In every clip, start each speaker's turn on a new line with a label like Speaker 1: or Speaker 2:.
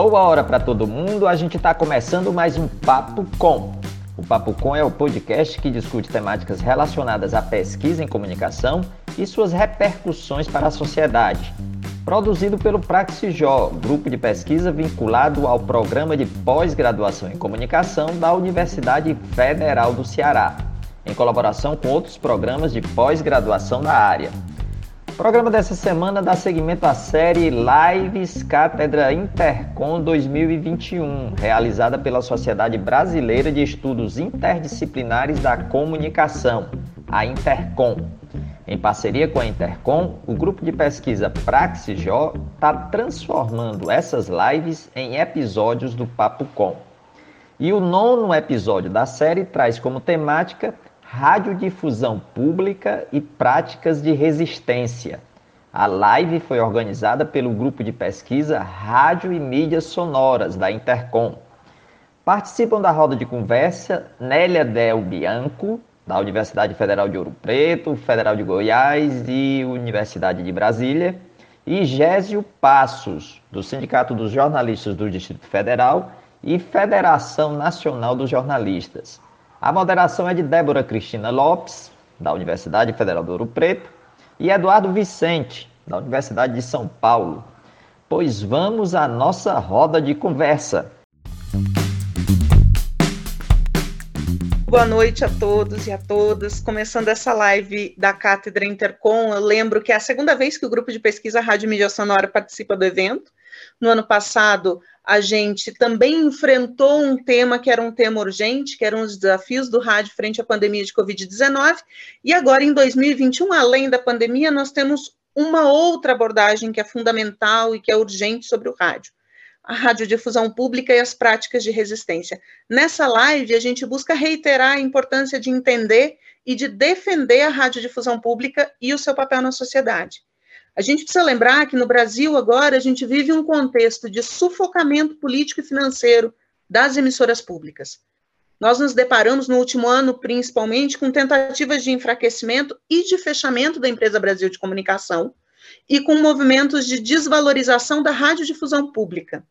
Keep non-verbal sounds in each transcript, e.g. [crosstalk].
Speaker 1: Boa hora para todo mundo. A gente está começando mais um Papo Com. O Papo Com é o podcast que discute temáticas relacionadas à pesquisa em comunicação e suas repercussões para a sociedade. Produzido pelo Praxijó, grupo de pesquisa vinculado ao programa de pós-graduação em comunicação da Universidade Federal do Ceará, em colaboração com outros programas de pós-graduação da área. O programa dessa semana dá seguimento à série Lives Cátedra Intercom 2021, realizada pela Sociedade Brasileira de Estudos Interdisciplinares da Comunicação, a Intercom. Em parceria com a Intercom, o grupo de pesquisa Praxijó está transformando essas lives em episódios do Papo Com. E o nono episódio da série traz como temática Radiodifusão Pública e Práticas de Resistência. A live foi organizada pelo grupo de pesquisa Rádio e Mídias Sonoras da Intercom. Participam da roda de conversa Nélia Del Bianco, da Universidade Federal de Ouro Preto, Federal de Goiás e Universidade de Brasília, e Gésio Passos, do Sindicato dos Jornalistas do Distrito Federal e Federação Nacional dos Jornalistas. A moderação é de Débora Cristina Lopes, da Universidade Federal do Ouro Preto, e Eduardo Vicente, da Universidade de São Paulo. Pois vamos à nossa roda de conversa.
Speaker 2: Boa noite a todos e a todas. Começando essa live da Cátedra Intercom, eu lembro que é a segunda vez que o grupo de pesquisa Rádio Mídia Sonora participa do evento. No ano passado, a gente também enfrentou um tema que era um tema urgente, que eram os desafios do rádio frente à pandemia de Covid-19, e agora em 2021, além da pandemia, nós temos uma outra abordagem que é fundamental e que é urgente sobre o rádio. A radiodifusão pública e as práticas de resistência. Nessa live, a gente busca reiterar a importância de entender e de defender a radiodifusão pública e o seu papel na sociedade. A gente precisa lembrar que no Brasil agora a gente vive um contexto de sufocamento político e financeiro das emissoras públicas. Nós nos deparamos no último ano, principalmente, com tentativas de enfraquecimento e de fechamento da empresa Brasil de Comunicação e com movimentos de desvalorização da radiodifusão pública.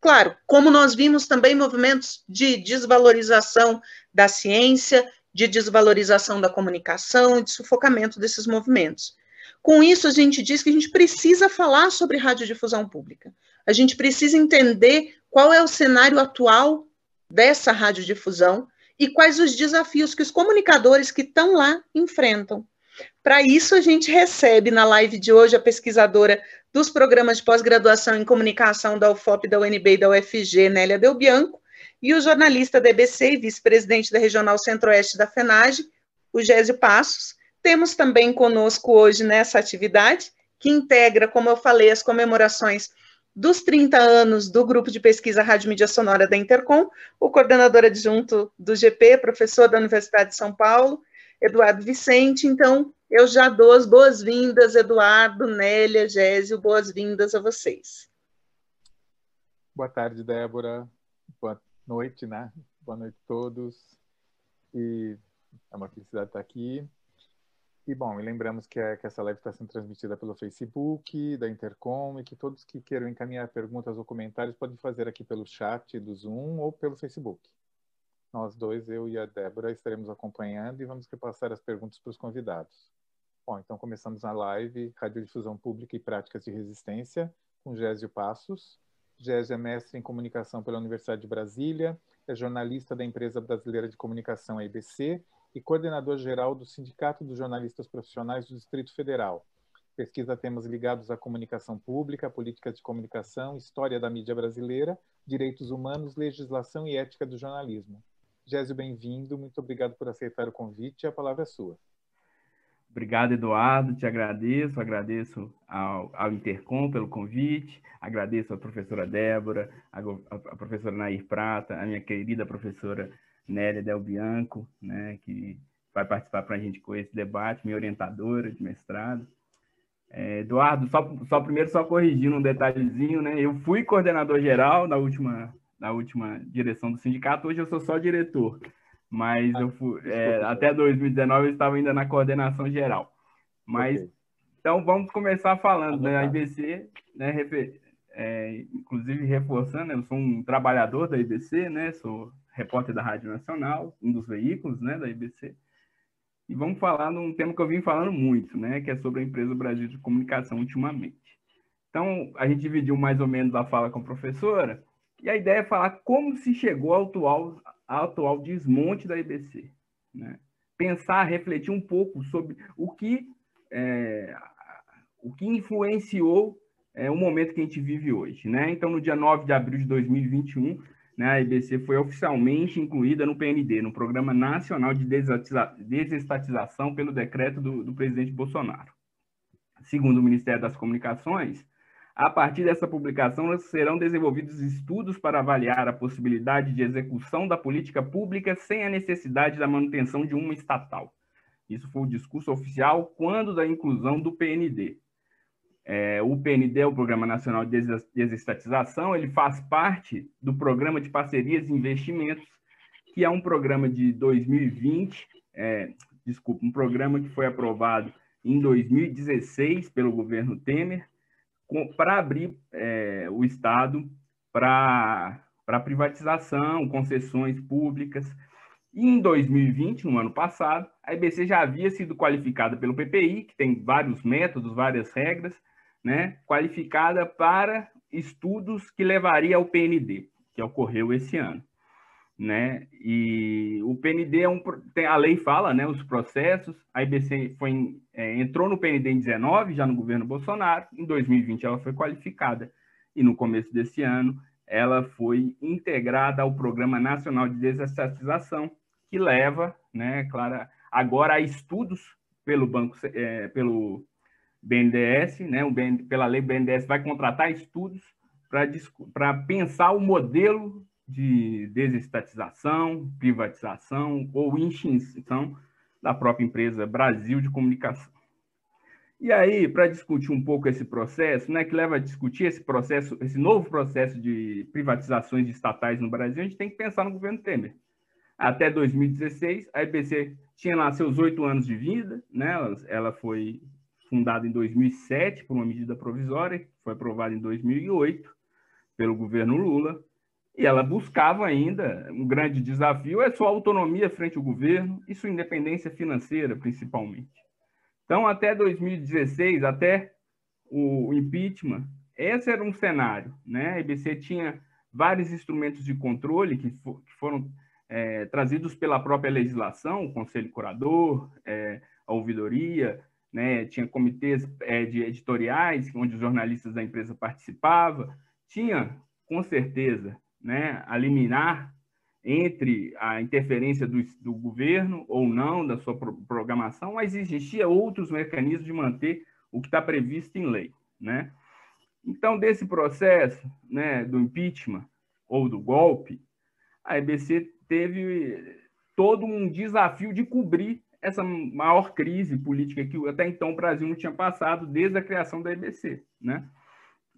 Speaker 2: Claro, como nós vimos também movimentos de desvalorização da ciência, de desvalorização da comunicação de sufocamento desses movimentos. Com isso, a gente diz que a gente precisa falar sobre radiodifusão pública. A gente precisa entender qual é o cenário atual dessa radiodifusão e quais os desafios que os comunicadores que estão lá enfrentam. Para isso, a gente recebe na live de hoje a pesquisadora dos programas de pós-graduação em comunicação da UFOP, da UNB e da UFG, Nélia Del Bianco, e o jornalista da EBC e vice-presidente da Regional Centro-Oeste da FENAGE, o Gésio Passos, temos também conosco hoje nessa atividade, que integra, como eu falei, as comemorações dos 30 anos do Grupo de Pesquisa Rádio Mídia Sonora da Intercom, o coordenador adjunto do GP, professor da Universidade de São Paulo, Eduardo Vicente. Então, eu já dou as boas-vindas, Eduardo, Nélia, Gésio, boas-vindas a vocês.
Speaker 3: Boa tarde, Débora. Boa noite, né? Boa noite a todos. E é uma felicidade estar aqui. E bom, e lembramos que, é, que essa live está sendo transmitida pelo Facebook, da Intercom, e que todos que queiram encaminhar perguntas ou comentários podem fazer aqui pelo chat do Zoom ou pelo Facebook. Nós dois, eu e a Débora, estaremos acompanhando e vamos repassar as perguntas para os convidados. Bom, então começamos a live Radiodifusão Pública e Práticas de Resistência, com Gésio Passos. Gésio é mestre em comunicação pela Universidade de Brasília, é jornalista da empresa brasileira de comunicação, a IBC, e coordenador-geral do Sindicato dos Jornalistas Profissionais do Distrito Federal. Pesquisa temas ligados à comunicação pública, políticas de comunicação, história da mídia brasileira, direitos humanos, legislação e ética do jornalismo. Gésio, bem-vindo. Muito obrigado por aceitar o convite. A palavra é sua.
Speaker 4: Obrigado, Eduardo. Te agradeço. Agradeço ao, ao Intercom pelo convite. Agradeço à professora Débora, à, à professora Nair Prata, a minha querida professora Nélia Del Bianco, né, que vai participar para a gente com esse debate, minha orientadora de mestrado. É, Eduardo, só, só primeiro só corrigindo um detalhezinho, né? Eu fui coordenador geral na última, na última direção do sindicato, hoje eu sou só diretor, mas eu fui, é, até 2019 eu estava ainda na coordenação geral. Mas okay. então vamos começar falando, né? A IBC, né, é, inclusive reforçando, eu sou um trabalhador da IBC, né? Sou repórter da Rádio Nacional, um dos veículos, né, da IBC. E vamos falar num tema que eu vim falando muito, né, que é sobre a empresa Brasil de Comunicação ultimamente. Então, a gente dividiu mais ou menos a fala com a professora, e a ideia é falar como se chegou ao atual, ao atual desmonte da IBC. Né? Pensar, refletir um pouco sobre o que, é, o que influenciou é, o momento que a gente vive hoje. Né? Então, no dia 9 de abril de 2021, né, a IBC foi oficialmente incluída no PND, no Programa Nacional de Desestatização, pelo decreto do, do presidente Bolsonaro. Segundo o Ministério das Comunicações, a partir dessa publicação, serão desenvolvidos estudos para avaliar a possibilidade de execução da política pública sem a necessidade da manutenção de uma estatal. Isso foi o discurso oficial quando da inclusão do PND. É, o PND, o Programa Nacional de Desestatização, ele faz parte do Programa de Parcerias e Investimentos, que é um programa de 2020, é, desculpa, um programa que foi aprovado em 2016 pelo governo Temer, para abrir é, o Estado para privatização, concessões públicas. E em 2020, no ano passado, a IBC já havia sido qualificada pelo PPI, que tem vários métodos, várias regras, né, qualificada para estudos que levaria ao PND, que ocorreu esse ano. Né? E o PND é um tem, a lei fala, né, os processos. A IBC foi é, entrou no PND em 19, já no governo Bolsonaro. Em 2020 ela foi qualificada e no começo desse ano ela foi integrada ao Programa Nacional de Desestatização, que leva, né, claro, agora a estudos pelo banco é, pelo BNDES, né, o BN, pela lei BNDES vai contratar estudos para pensar o modelo de desestatização, privatização ou extinção da própria empresa Brasil de Comunicação. E aí, para discutir um pouco esse processo, né, que leva a discutir esse processo, esse novo processo de privatizações de estatais no Brasil, a gente tem que pensar no governo Temer. Até 2016, a IBC tinha lá seus oito anos de vida, né, ela foi fundada em 2007 por uma medida provisória, foi aprovada em 2008 pelo governo Lula, e ela buscava ainda, um grande desafio é sua autonomia frente ao governo e sua independência financeira, principalmente. Então, até 2016, até o impeachment, esse era um cenário. Né? A IBC tinha vários instrumentos de controle que, for, que foram é, trazidos pela própria legislação, o Conselho Curador, é, a ouvidoria, né? tinha comitês é, de editoriais onde os jornalistas da empresa participavam, tinha, com certeza, né, a liminar entre a interferência do, do, governo ou não da sua programação, mas existia outros mecanismos de manter o que está previsto em lei, né? Então, desse processo, né, do impeachment ou do golpe, a EBC teve todo um desafio de cobrir essa maior crise política que até então o Brasil não tinha passado desde a criação da EBC, né?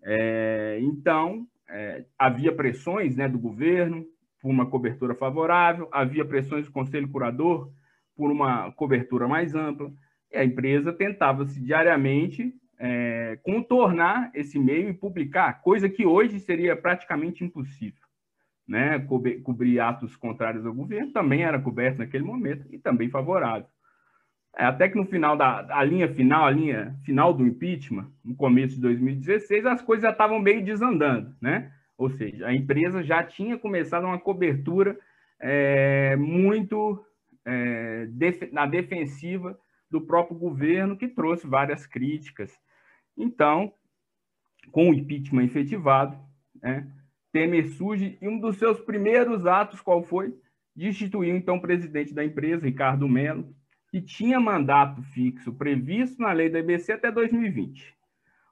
Speaker 4: É, então, é, havia pressões né, do governo por uma cobertura favorável, havia pressões do Conselho Curador por uma cobertura mais ampla, e a empresa tentava-se diariamente é, contornar esse meio e publicar, coisa que hoje seria praticamente impossível. Né? cobrir atos contrários ao governo também era coberto naquele momento e também favorável. É, até que no final da a linha final, a linha final do impeachment, no começo de 2016, as coisas já estavam meio desandando, né? Ou seja, a empresa já tinha começado uma cobertura é, muito é, def na defensiva do próprio governo, que trouxe várias críticas. Então, com o impeachment efetivado, né, Temer surge e um dos seus primeiros atos, qual foi? Destituir então o presidente da empresa, Ricardo Mello, que tinha mandato fixo previsto na lei da EBC até 2020.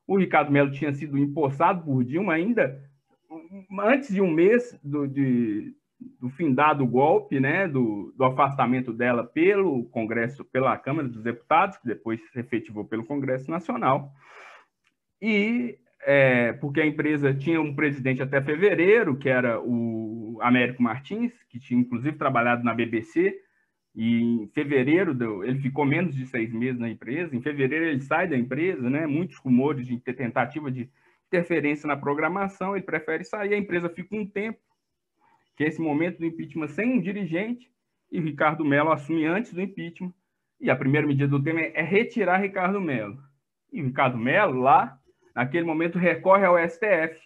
Speaker 4: O Ricardo Melo tinha sido empossado por Dilma ainda antes de um mês do, de, do findado golpe, né, do, do, afastamento dela pelo Congresso, pela Câmara dos Deputados, que depois se efetivou pelo Congresso Nacional, e é, porque a empresa tinha um presidente até fevereiro, que era o Américo Martins, que tinha inclusive trabalhado na BBC, e em fevereiro, ele ficou menos de seis meses na empresa. Em fevereiro, ele sai da empresa, né? Muitos rumores de tentativa de interferência na programação, ele prefere sair, a empresa fica um tempo, que é esse momento do impeachment sem um dirigente, e Ricardo Mello assume antes do impeachment, e a primeira medida do Temer é retirar Ricardo Mello. E Ricardo Mello, lá, naquele momento, recorre ao STF.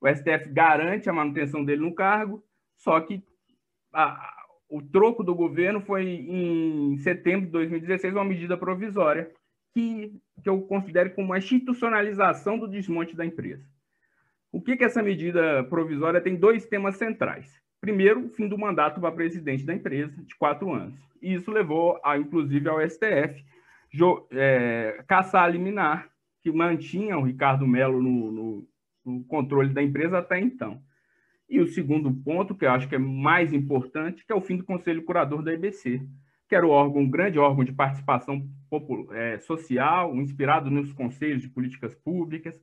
Speaker 4: O STF garante a manutenção dele no cargo, só que a, o troco do governo foi em setembro de 2016 uma medida provisória que, que eu considero como uma institucionalização do desmonte da empresa. O que, que essa medida provisória tem dois temas centrais. Primeiro, o fim do mandato para presidente da empresa, de quatro anos. E isso levou, a, inclusive, ao STF jo, é, caçar a liminar, que mantinha o Ricardo Melo no, no, no controle da empresa até então. E o segundo ponto, que eu acho que é mais importante, que é o fim do Conselho Curador da IBC, que era o órgão, um grande órgão de participação popular, é, social, inspirado nos conselhos de políticas públicas,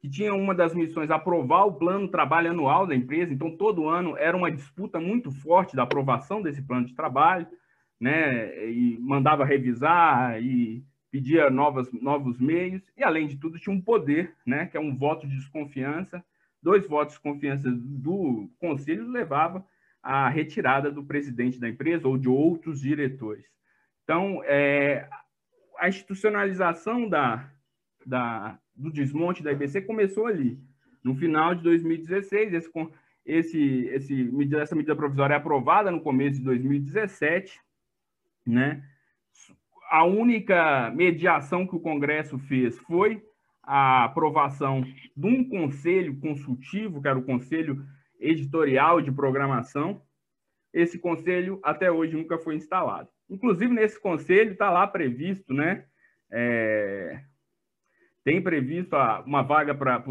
Speaker 4: que tinha uma das missões aprovar o plano de trabalho anual da empresa. Então, todo ano era uma disputa muito forte da aprovação desse plano de trabalho, né? E mandava revisar e pedia novas, novos meios. E, além de tudo, tinha um poder, né? Que é um voto de desconfiança. Dois votos de confiança do conselho levava à retirada do presidente da empresa ou de outros diretores. Então, é, a institucionalização da, da, do desmonte da IBC começou ali. No final de 2016, esse, esse, esse, essa medida provisória é aprovada no começo de 2017, né? A única mediação que o Congresso fez foi a aprovação de um conselho consultivo, que era o Conselho Editorial de Programação. Esse conselho até hoje nunca foi instalado. Inclusive, nesse conselho está lá previsto, né? É, tem previsto uma vaga para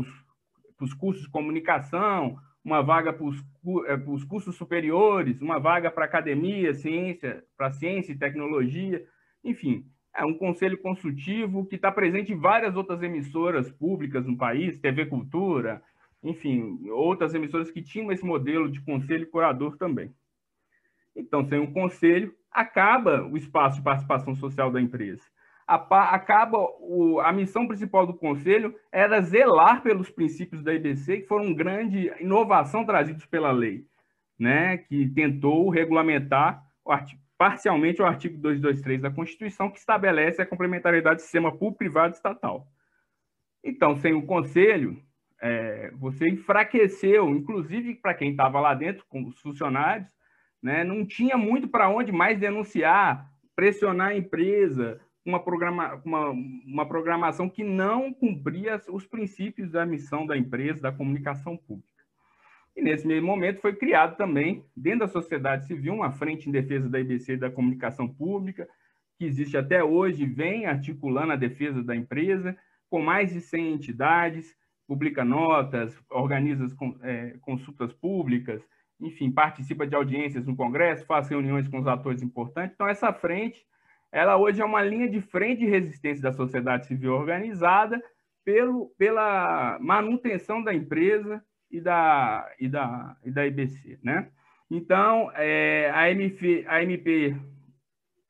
Speaker 4: os cursos de comunicação, uma vaga para os é, cursos superiores, uma vaga para academia, ciência, para ciência e tecnologia, enfim, é um conselho consultivo que está presente em várias outras emissoras públicas no país, TV Cultura, enfim, outras emissoras que tinham esse modelo de conselho curador também. Então, sem um conselho, acaba o espaço de participação social da empresa acaba o, a missão principal do Conselho era zelar pelos princípios da IBC, que foram uma grande inovação trazidos pela lei, né, que tentou regulamentar o artigo, parcialmente o artigo 223 da Constituição, que estabelece a complementariedade do sistema público-privado estatal. Então, sem o Conselho, é, você enfraqueceu, inclusive para quem estava lá dentro, com os funcionários, né, não tinha muito para onde mais denunciar, pressionar a empresa, uma, programa, uma, uma programação que não cumpria os princípios da missão da empresa, da comunicação pública. E nesse mesmo momento foi criado também, dentro da sociedade civil, uma frente em defesa da IBC e da comunicação pública, que existe até hoje, vem articulando a defesa da empresa, com mais de 100 entidades, publica notas, organiza é, consultas públicas, enfim, participa de audiências no Congresso, faz reuniões com os atores importantes. Então, essa frente ela hoje é uma linha de frente de resistência da sociedade civil organizada pelo, pela manutenção da empresa e da, e da, e da IBC, né? Então, é, a, MP, a MP,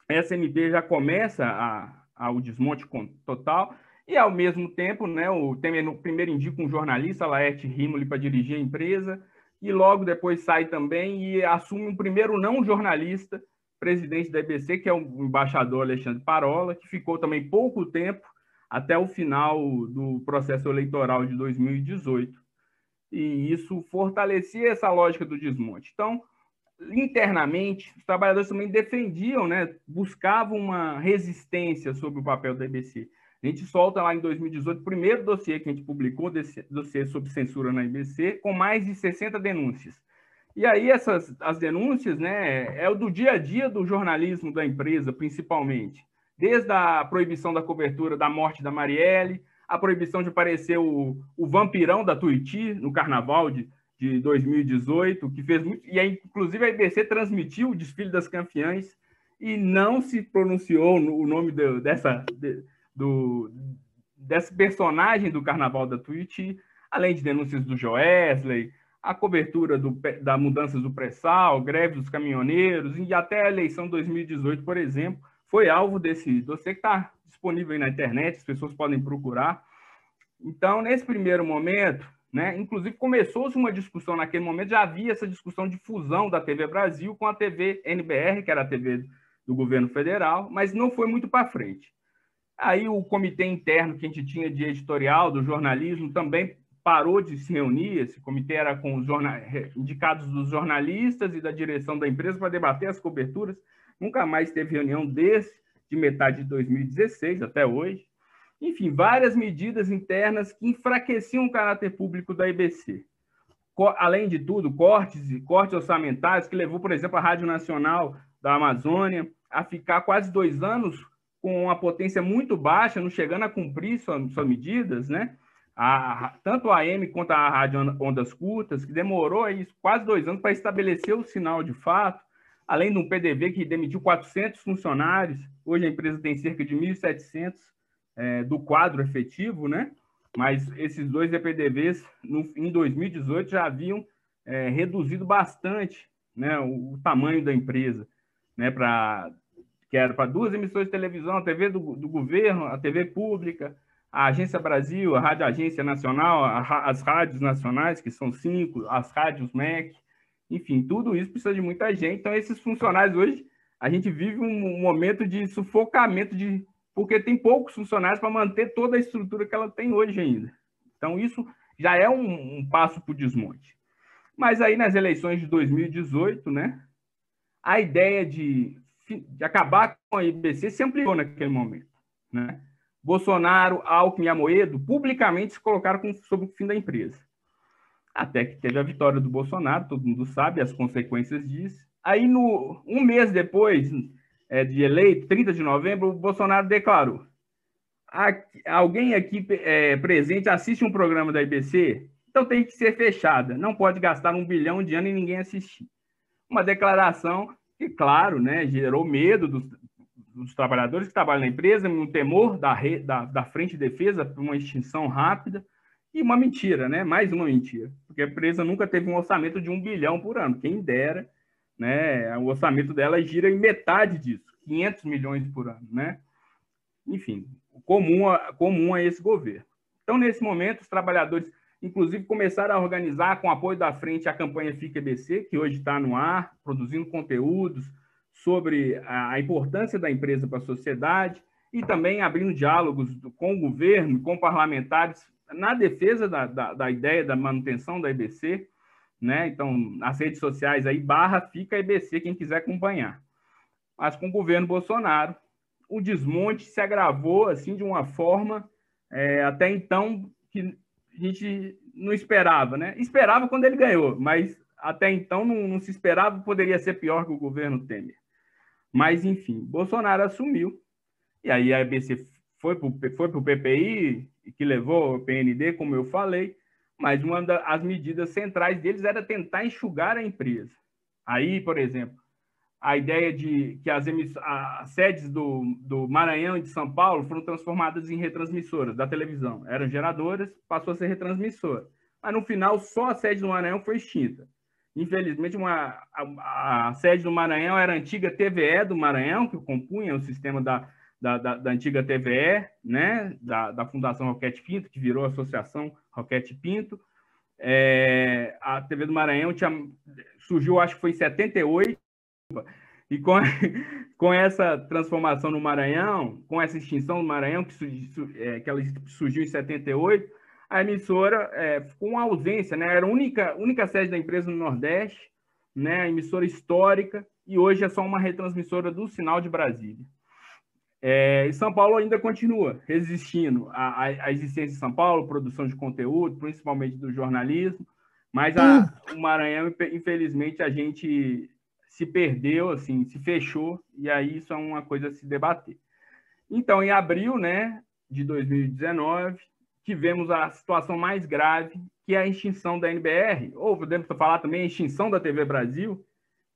Speaker 4: essa MP já começa a, a, o desmonte total e, ao mesmo tempo, né, o Temer primeiro indica um jornalista, Laerte Rimoli, para dirigir a empresa, e logo depois sai também e assume um primeiro não jornalista, presidente da EBC, que é o embaixador Alexandre Parola, que ficou também pouco tempo até o final do processo eleitoral de 2018. E isso fortalecia essa lógica do desmonte. Então, internamente, os trabalhadores também defendiam, né, buscavam uma resistência sobre o papel da EBC. A gente solta lá em 2018 o primeiro dossiê que a gente publicou, dossiê sobre censura na IBC, com mais de 60 denúncias. E aí essas as denúncias, né, é o do dia a dia do jornalismo da empresa, principalmente. Desde a proibição da cobertura da morte da Marielle, a proibição de aparecer o, o vampirão da Tuiuti no carnaval de, de 2018, que fez muito. E aí, inclusive, a IBC transmitiu o desfile das campeãs e não se pronunciou no, o nome do, dessa, de, do, desse personagem do carnaval da Tuiuti, além de denúncias do Joesley, a cobertura do, da mudança do pré-sal, greve dos caminhoneiros e até a eleição 2018, por exemplo, foi alvo desse dossiê que está disponível na internet, as pessoas podem procurar. Então, nesse primeiro momento, né, inclusive começou-se uma discussão naquele momento, já havia essa discussão de fusão da TV Brasil com a TV NBR, que era a TV do governo federal, mas não foi muito para frente. Aí o comitê interno que a gente tinha de editorial, do jornalismo, também parou de se reunir. Esse comitê era com os indicados dos jornalistas e da direção da empresa para debater as coberturas. Nunca mais teve reunião desse, de metade de 2016 até hoje. Enfim, várias medidas internas que enfraqueciam o caráter público da IBC. Além de tudo, cortes e cortes orçamentários que levou, por exemplo, a Rádio Nacional da Amazônia a ficar quase dois anos com uma potência muito baixa, não chegando a cumprir suas, medidas, né? A, tanto a AM quanto a Rádio Ondas Curtas, que demorou aí quase dois anos para estabelecer o sinal de fato, além de um PDV que demitiu 400 funcionários, hoje a empresa tem cerca de 1.700 é, do quadro efetivo, né? Mas esses dois EPDVs, no, em 2018, já haviam é, reduzido bastante né, o, o, tamanho da empresa, né? Para que era para duas emissões de televisão, a TV do, do, governo, a TV pública, a Agência Brasil, a Rádio Agência Nacional, a, as rádios nacionais, que são cinco, as rádios MEC, enfim, tudo isso precisa de muita gente. Então, esses funcionários hoje, a gente vive um momento de sufocamento, de, porque tem poucos funcionários para manter toda a estrutura que ela tem hoje ainda. Então, isso já é um, um passo para o desmonte. Mas aí, nas eleições de 2018, né, a ideia de de acabar com a IBC se ampliou naquele momento. Né? Bolsonaro, Alckmin e Amoedo publicamente se colocaram com, sobre o fim da empresa. Até que teve a vitória do Bolsonaro, todo mundo sabe as consequências disso. Aí, no, um mês depois é, de eleito, 30 de novembro, o Bolsonaro declarou: alguém aqui é, presente assiste um programa da IBC, então tem que ser fechada. Não pode gastar um bilhão de anos e ninguém assistir. Uma declaração que, claro, né, gerou medo dos, dos trabalhadores que trabalham na empresa, um temor da, re, da, da frente de defesa por uma extinção rápida e uma mentira, né? Mais uma mentira, porque a empresa nunca teve um orçamento de um bilhão por ano. Quem dera, né? O orçamento dela gira em metade disso, 500 milhões por ano, né? Enfim, comum a, comum a esse governo. Então, nesse momento, os trabalhadores inclusive começaram a organizar com apoio da frente a campanha Fica EBC, que hoje está no ar, produzindo conteúdos sobre a importância da empresa para a sociedade e também abrindo diálogos com o governo, com parlamentares, na defesa da, da, da ideia da manutenção da EBC. Né? Então, nas redes sociais aí, barra Fica EBC, quem quiser acompanhar. Mas com o governo Bolsonaro, o desmonte se agravou assim de uma forma é, até então que a gente não esperava, né? Esperava quando ele ganhou, mas até então não, não se esperava, poderia ser pior que o governo Temer. Mas, enfim, Bolsonaro assumiu, e aí a ABC foi para o PPI, que levou o PND, como eu falei, mas uma das medidas centrais deles era tentar enxugar a empresa. Aí, por exemplo, a ideia de que as, as sedes do, do Maranhão e de São Paulo foram transformadas em retransmissoras da televisão. Eram geradoras, passou a ser retransmissora. Mas no final, só a sede do Maranhão foi extinta. Infelizmente, uma, a, a sede do Maranhão era a antiga TVE do Maranhão, que compunha o sistema da, da, da, da antiga TVE, né? da, da Fundação Roquete Pinto, que virou a Associação Roquete Pinto. É, a TV do Maranhão tinha, surgiu, acho que foi em 78, e com, [laughs] com essa transformação no Maranhão, com essa extinção do Maranhão, que, é, que ela surgiu em 78, a emissora é, uma ausência, né? Era a única, única sede da empresa no Nordeste, né? emissora histórica, e hoje é só uma retransmissora do Sinal de Brasília. É, e São Paulo ainda continua resistindo à, à, existência de São Paulo, produção de conteúdo, principalmente do jornalismo, mas a, o Maranhão, infelizmente, a gente se perdeu, assim, se fechou, e aí isso é uma coisa a se debater. Então, em abril né, de 2019, tivemos a situação mais grave, que é a extinção da NBR, ou podemos falar também a extinção da TV Brasil,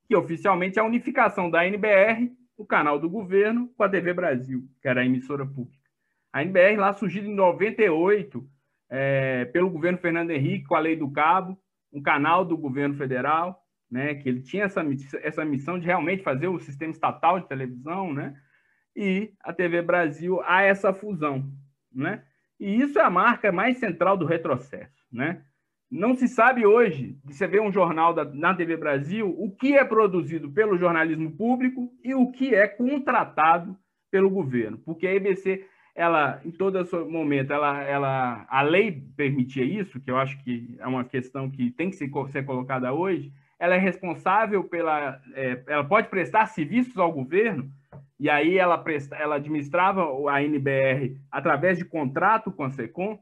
Speaker 4: que oficialmente é a unificação da NBR, o canal do governo, com a TV Brasil, que era a emissora pública. A NBR lá surgiu em 98, é, pelo governo Fernando Henrique, com a Lei do Cabo, um canal do governo federal, né, que ele tinha essa, essa missão de realmente fazer o sistema estatal de televisão, né, e a TV Brasil há essa fusão, né, E isso é a marca mais central do retrocesso, né? Não se sabe hoje, você vê um jornal da, na TV Brasil, o que é produzido pelo jornalismo público e o que é contratado pelo governo, porque a EBC, ela, em todo seu momento, ela, ela, a lei permitia isso, que eu acho que é uma questão que tem que ser, ser colocada hoje, ela é responsável pela, é, ela pode prestar serviços ao governo, e aí ela, presta, ela administrava a NBR através de contrato com a SECOM,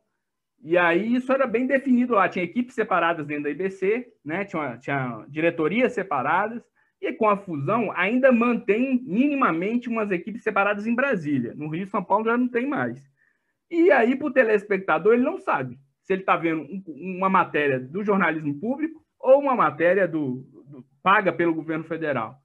Speaker 4: e aí isso era bem definido lá, tinha equipes separadas dentro da IBC, né? tinha, tinha diretorias separadas, e com a fusão ainda mantém minimamente umas equipes separadas em Brasília. No Rio e São Paulo já não tem mais. E aí, para o telespectador, ele não sabe se ele está vendo uma matéria do jornalismo público ou uma matéria do, do, paga pelo governo federal.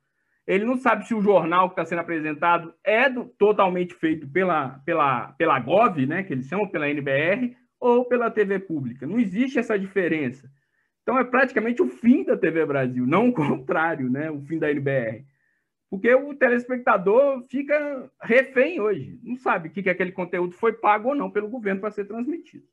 Speaker 4: Ele não sabe se o jornal que está sendo apresentado é do, totalmente feito pela, pela, pela GOV, né, que eles chamam pela NBR, ou pela TV pública. Não existe essa diferença. Então é praticamente o fim da TV Brasil, não o [laughs] contrário, né? O fim da NBR. Porque o telespectador fica refém hoje, não sabe que, que aquele conteúdo foi pago ou não pelo governo para ser transmitido.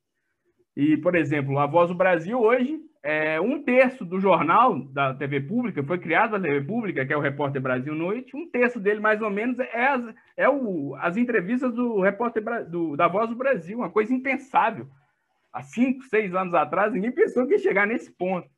Speaker 4: E, por exemplo, a Voz do Brasil hoje, é um terço do jornal da TV Pública, foi criado pela TV Pública, que é o Repórter Brasil Noite, um terço dele, mais ou menos, é as, é o, as entrevistas do repórter do, da Voz do Brasil, uma coisa impensável há cinco, seis anos atrás, ninguém pensou que ia chegar nesse ponto.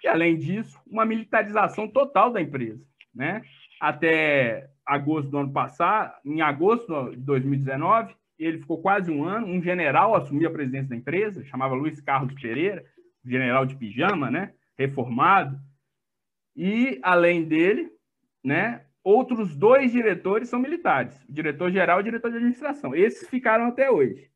Speaker 4: E, além disso, uma militarização total da empresa. Né? Até agosto do ano passado, em agosto de 2019, ele ficou quase um ano, um general assumiu a presidência da empresa, chamava Luiz Carlos Pereira, general de pijama, né? reformado, e, além dele, né, outros dois diretores são militares, o diretor-geral e o diretor de administração. Esses ficaram até hoje.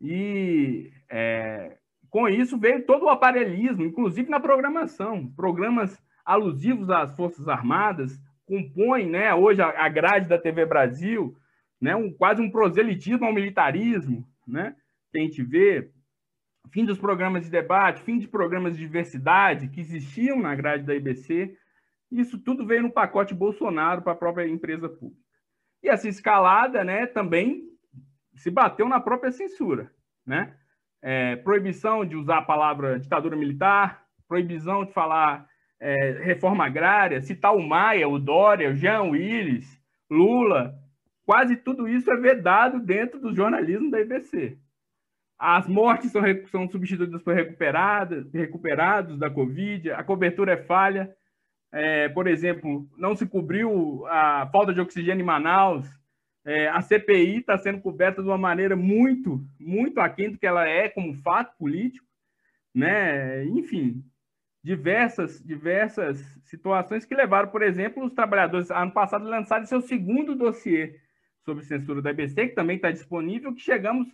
Speaker 4: E é, com isso veio todo o aparelhismo, inclusive na programação. Programas alusivos às Forças Armadas compõem né, hoje a, grade da TV Brasil, né, um, quase um proselitismo ao militarismo, né, gente vê. Fim dos programas de debate, fim de programas de diversidade que existiam na grade da IBC. Isso tudo veio no pacote Bolsonaro para a própria empresa pública. E essa escalada né, também se bateu na própria censura, né? É, proibição de usar a palavra ditadura militar, proibição de falar é, reforma agrária, citar o Maia, o Dória, o Jean Willis, Lula, quase tudo isso é vedado dentro do jornalismo da IBC. As mortes são, são substituídas por recuperadas, recuperados da Covid, a cobertura é falha. É, por exemplo, não se cobriu a falta de oxigênio em Manaus, é, a CPI está sendo coberta de uma maneira muito, muito aquém do que ela é como fato político, né? Enfim, diversas, diversas situações que levaram, por exemplo, os trabalhadores ano passado lançaram seu segundo dossiê sobre censura da IBC, que também está disponível, que chegamos,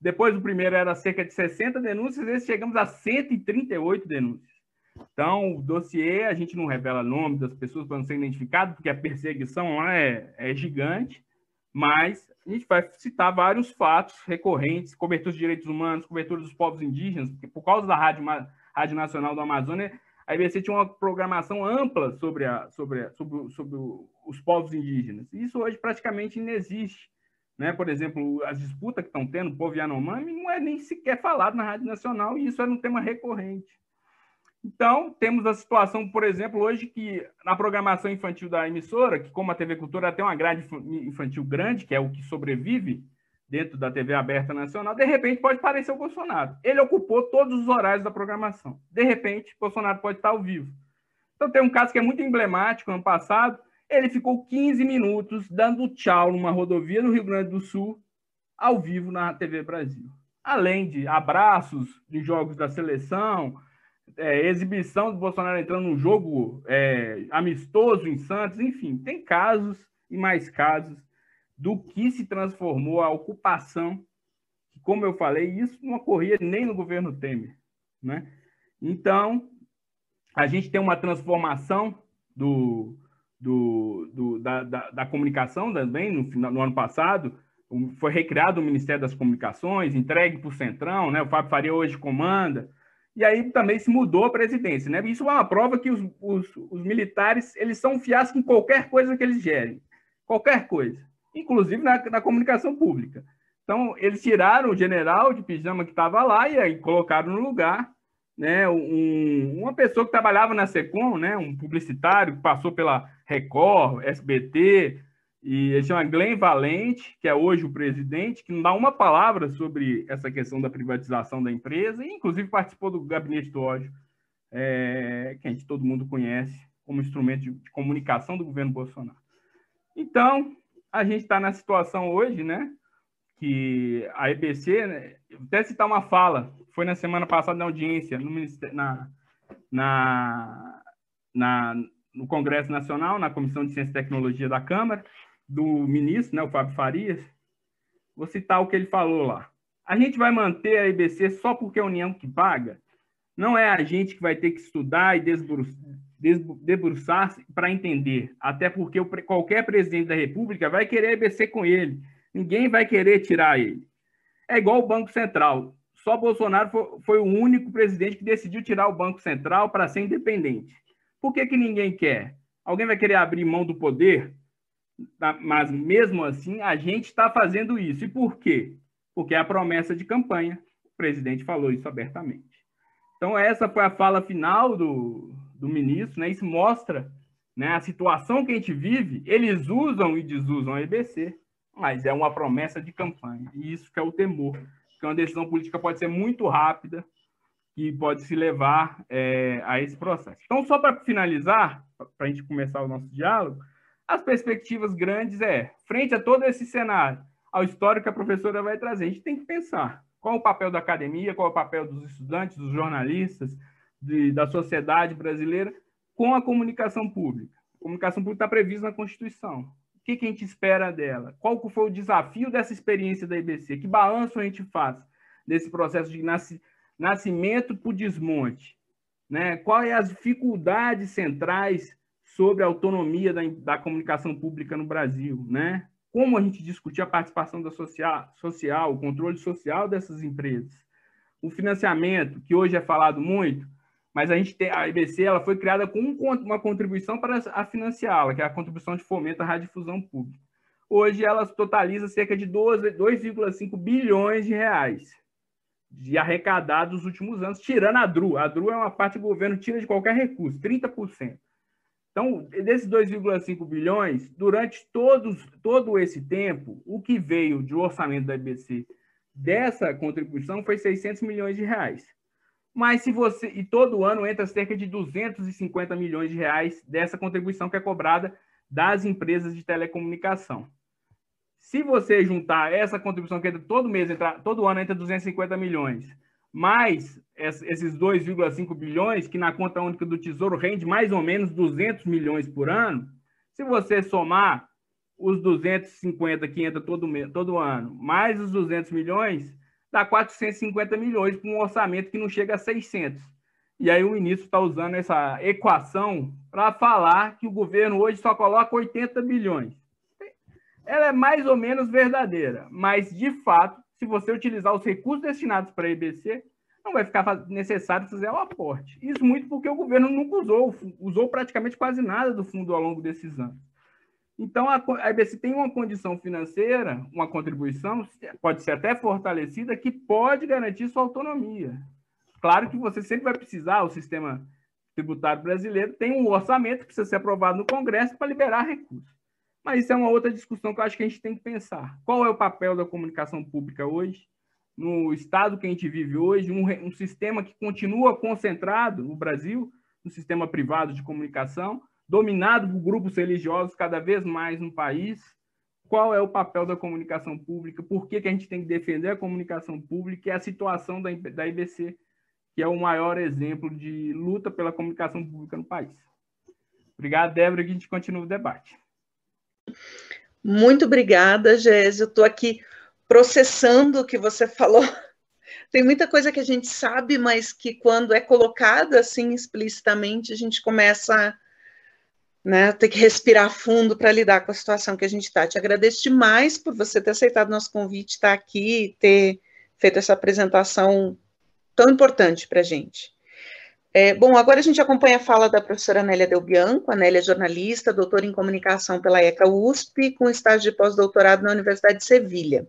Speaker 4: depois do primeiro era cerca de 60 denúncias, esse chegamos a 138 denúncias. Então, o dossiê, a gente não revela nome das pessoas para não ser identificado, porque a perseguição lá é, é gigante, mas a gente vai citar vários fatos recorrentes, cobertura dos direitos humanos, cobertura dos povos indígenas, porque por causa da Rádio, Rádio Nacional do Amazônia, a IBC tinha uma programação ampla sobre, a, sobre, a, sobre, sobre os povos indígenas. Isso hoje praticamente não existe. Né? Por exemplo, as disputas que estão tendo, povo Yanomami, não é nem sequer falado na Rádio Nacional, e isso era um tema recorrente. Então, temos a situação, por exemplo, hoje que na programação infantil da emissora, que como a TV Cultura tem uma grade infantil grande, que é o que sobrevive dentro da TV aberta nacional, de repente pode aparecer o Bolsonaro. Ele ocupou todos os horários da programação. De repente, Bolsonaro pode estar ao vivo. Então, tem um caso que é muito emblemático. Ano passado, ele ficou 15 minutos dando tchau numa rodovia no Rio Grande do Sul, ao vivo na TV Brasil. Além de abraços de jogos da seleção, é, exibição do Bolsonaro entrando num jogo é, amistoso em Santos, enfim, tem casos e mais casos do que se transformou a ocupação, como eu falei, isso não ocorria nem no governo Temer. Né? Então, a gente tem uma transformação do, do, do da, da, da, comunicação também, no, no ano passado, foi recriado o Ministério das Comunicações, entregue para o Centrão, né? o Fábio Faria hoje comanda, e aí também se mudou a presidência. Né? Isso é uma prova que os, os, os militares eles são fiascos em qualquer coisa que eles gerem. Qualquer coisa. Inclusive na, na comunicação pública. Então, eles tiraram o general de pijama que estava lá e aí colocaram no lugar né, um, uma pessoa que trabalhava na Secom, né, um publicitário que passou pela Record, SBT, e ele chama Glenn Valente, que é hoje o presidente, que não dá uma palavra sobre essa questão da privatização da empresa, e inclusive participou do gabinete do ódio, é, que a gente todo mundo conhece como instrumento de, de comunicação do governo Bolsonaro. Então, a gente está na situação hoje, né, que a EBC, né, até citar uma fala, foi na semana passada na audiência, no, na, na, na, no Congresso Nacional, na Comissão de Ciência e Tecnologia da Câmara, do ministro, né, o Fábio Farias, vou citar o que ele falou lá. A gente vai manter a IBC só porque é a União que paga? Não é a gente que vai ter que estudar e debruçar-se para entender, até porque qualquer presidente da República vai querer a IBC com ele. Ninguém vai querer tirar ele. É igual o Banco Central. Só Bolsonaro foi, o único presidente que decidiu tirar o Banco Central para ser independente. Por que, que ninguém quer? Alguém vai querer abrir mão do poder? Tá, mas mesmo assim a gente está fazendo isso. E por quê? Porque é a promessa de campanha. O presidente falou isso abertamente. Então, essa foi a fala final do, do ministro, né? Isso mostra né, a situação que a gente vive. Eles usam e desusam a EBC, mas é uma promessa de campanha. E isso que é o temor. Que uma decisão política pode ser muito rápida e pode se levar é, a esse processo. Então, só para finalizar, para a gente começar o nosso diálogo, as perspectivas grandes é, frente a todo esse cenário, ao histórico que a professora vai trazer, a gente tem que pensar qual o papel da academia, qual o papel dos estudantes, dos jornalistas, de, da sociedade brasileira com a comunicação pública. A comunicação pública está prevista na Constituição. O que, que a gente espera dela? Qual foi o desafio dessa experiência da IBC? Que balanço a gente faz desse processo de nascimento para o desmonte? Né? Quais as dificuldades centrais sobre a autonomia da, da comunicação pública no Brasil, né? Como a gente discutir a participação da social, social, o controle social dessas empresas, o financiamento, que hoje é falado muito, mas a gente tem a IBC, ela foi criada com uma contribuição para a financiá-la, que é a contribuição de fomento à radiodifusão pública. Hoje ela totaliza cerca de 2,5 bilhões de reais de arrecadados nos últimos anos, tirando a DRU. A DRU é uma parte que o governo tira de qualquer recurso, 30%. Então, desses 2,5 bilhões, durante todos, todo esse tempo, o que veio de orçamento da IBC dessa contribuição foi 600 milhões de reais. Mas se você e todo ano entra cerca de 250 milhões de reais dessa contribuição que é cobrada das empresas de telecomunicação. Se você juntar essa contribuição que entra todo mês, entra, todo ano entra 250 milhões, mais esses 2,5 bilhões, que na conta única do Tesouro rende mais ou menos 200 milhões por ano, se você somar os 250 que entra todo, todo ano, mais os 200 milhões, dá 450 milhões para um orçamento que não chega a 600. E aí o ministro está usando essa equação para falar que o governo hoje só coloca 80 bilhões. Ela é mais ou menos verdadeira, mas de fato se você utilizar os recursos destinados para a EBC, não vai ficar necessário fazer o aporte. Isso muito porque o governo nunca usou, usou praticamente quase nada do fundo ao longo desses anos. Então, a EBC tem uma condição financeira, uma contribuição, pode ser até fortalecida, que pode garantir sua autonomia. Claro que você sempre vai precisar, o sistema tributário brasileiro tem um orçamento que precisa ser aprovado no Congresso para liberar recursos. Mas isso é uma outra discussão que eu acho que a gente tem que pensar. Qual é o papel da comunicação pública hoje, no estado que a gente vive hoje, um, um sistema que continua concentrado no Brasil, no sistema privado de comunicação, dominado por grupos religiosos cada vez mais no país. Qual é o papel da comunicação pública? Por que, que a gente tem que defender a comunicação pública e a situação da, da IBC, que é o maior exemplo de luta pela comunicação pública no país. Obrigado, Débora, que a gente continua o debate.
Speaker 2: Muito obrigada, Gésio. Estou aqui processando o que você falou. [laughs] Tem muita coisa que a gente sabe, mas que quando é colocada assim explicitamente, a gente começa né, ter que respirar fundo para lidar com a situação que a gente está. Te agradeço demais por você ter aceitado nosso convite, estar aqui, ter feito essa apresentação tão importante para a gente. É, bom, agora a gente acompanha a fala da professora Nélia Del Bianco. A Nélia é jornalista, doutora em comunicação pela ECA USP, com estágio de pós-doutorado na Universidade de Sevilha.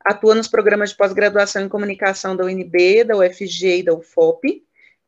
Speaker 2: Atua nos programas de pós-graduação em comunicação da UNB, da UFG e da UFOP.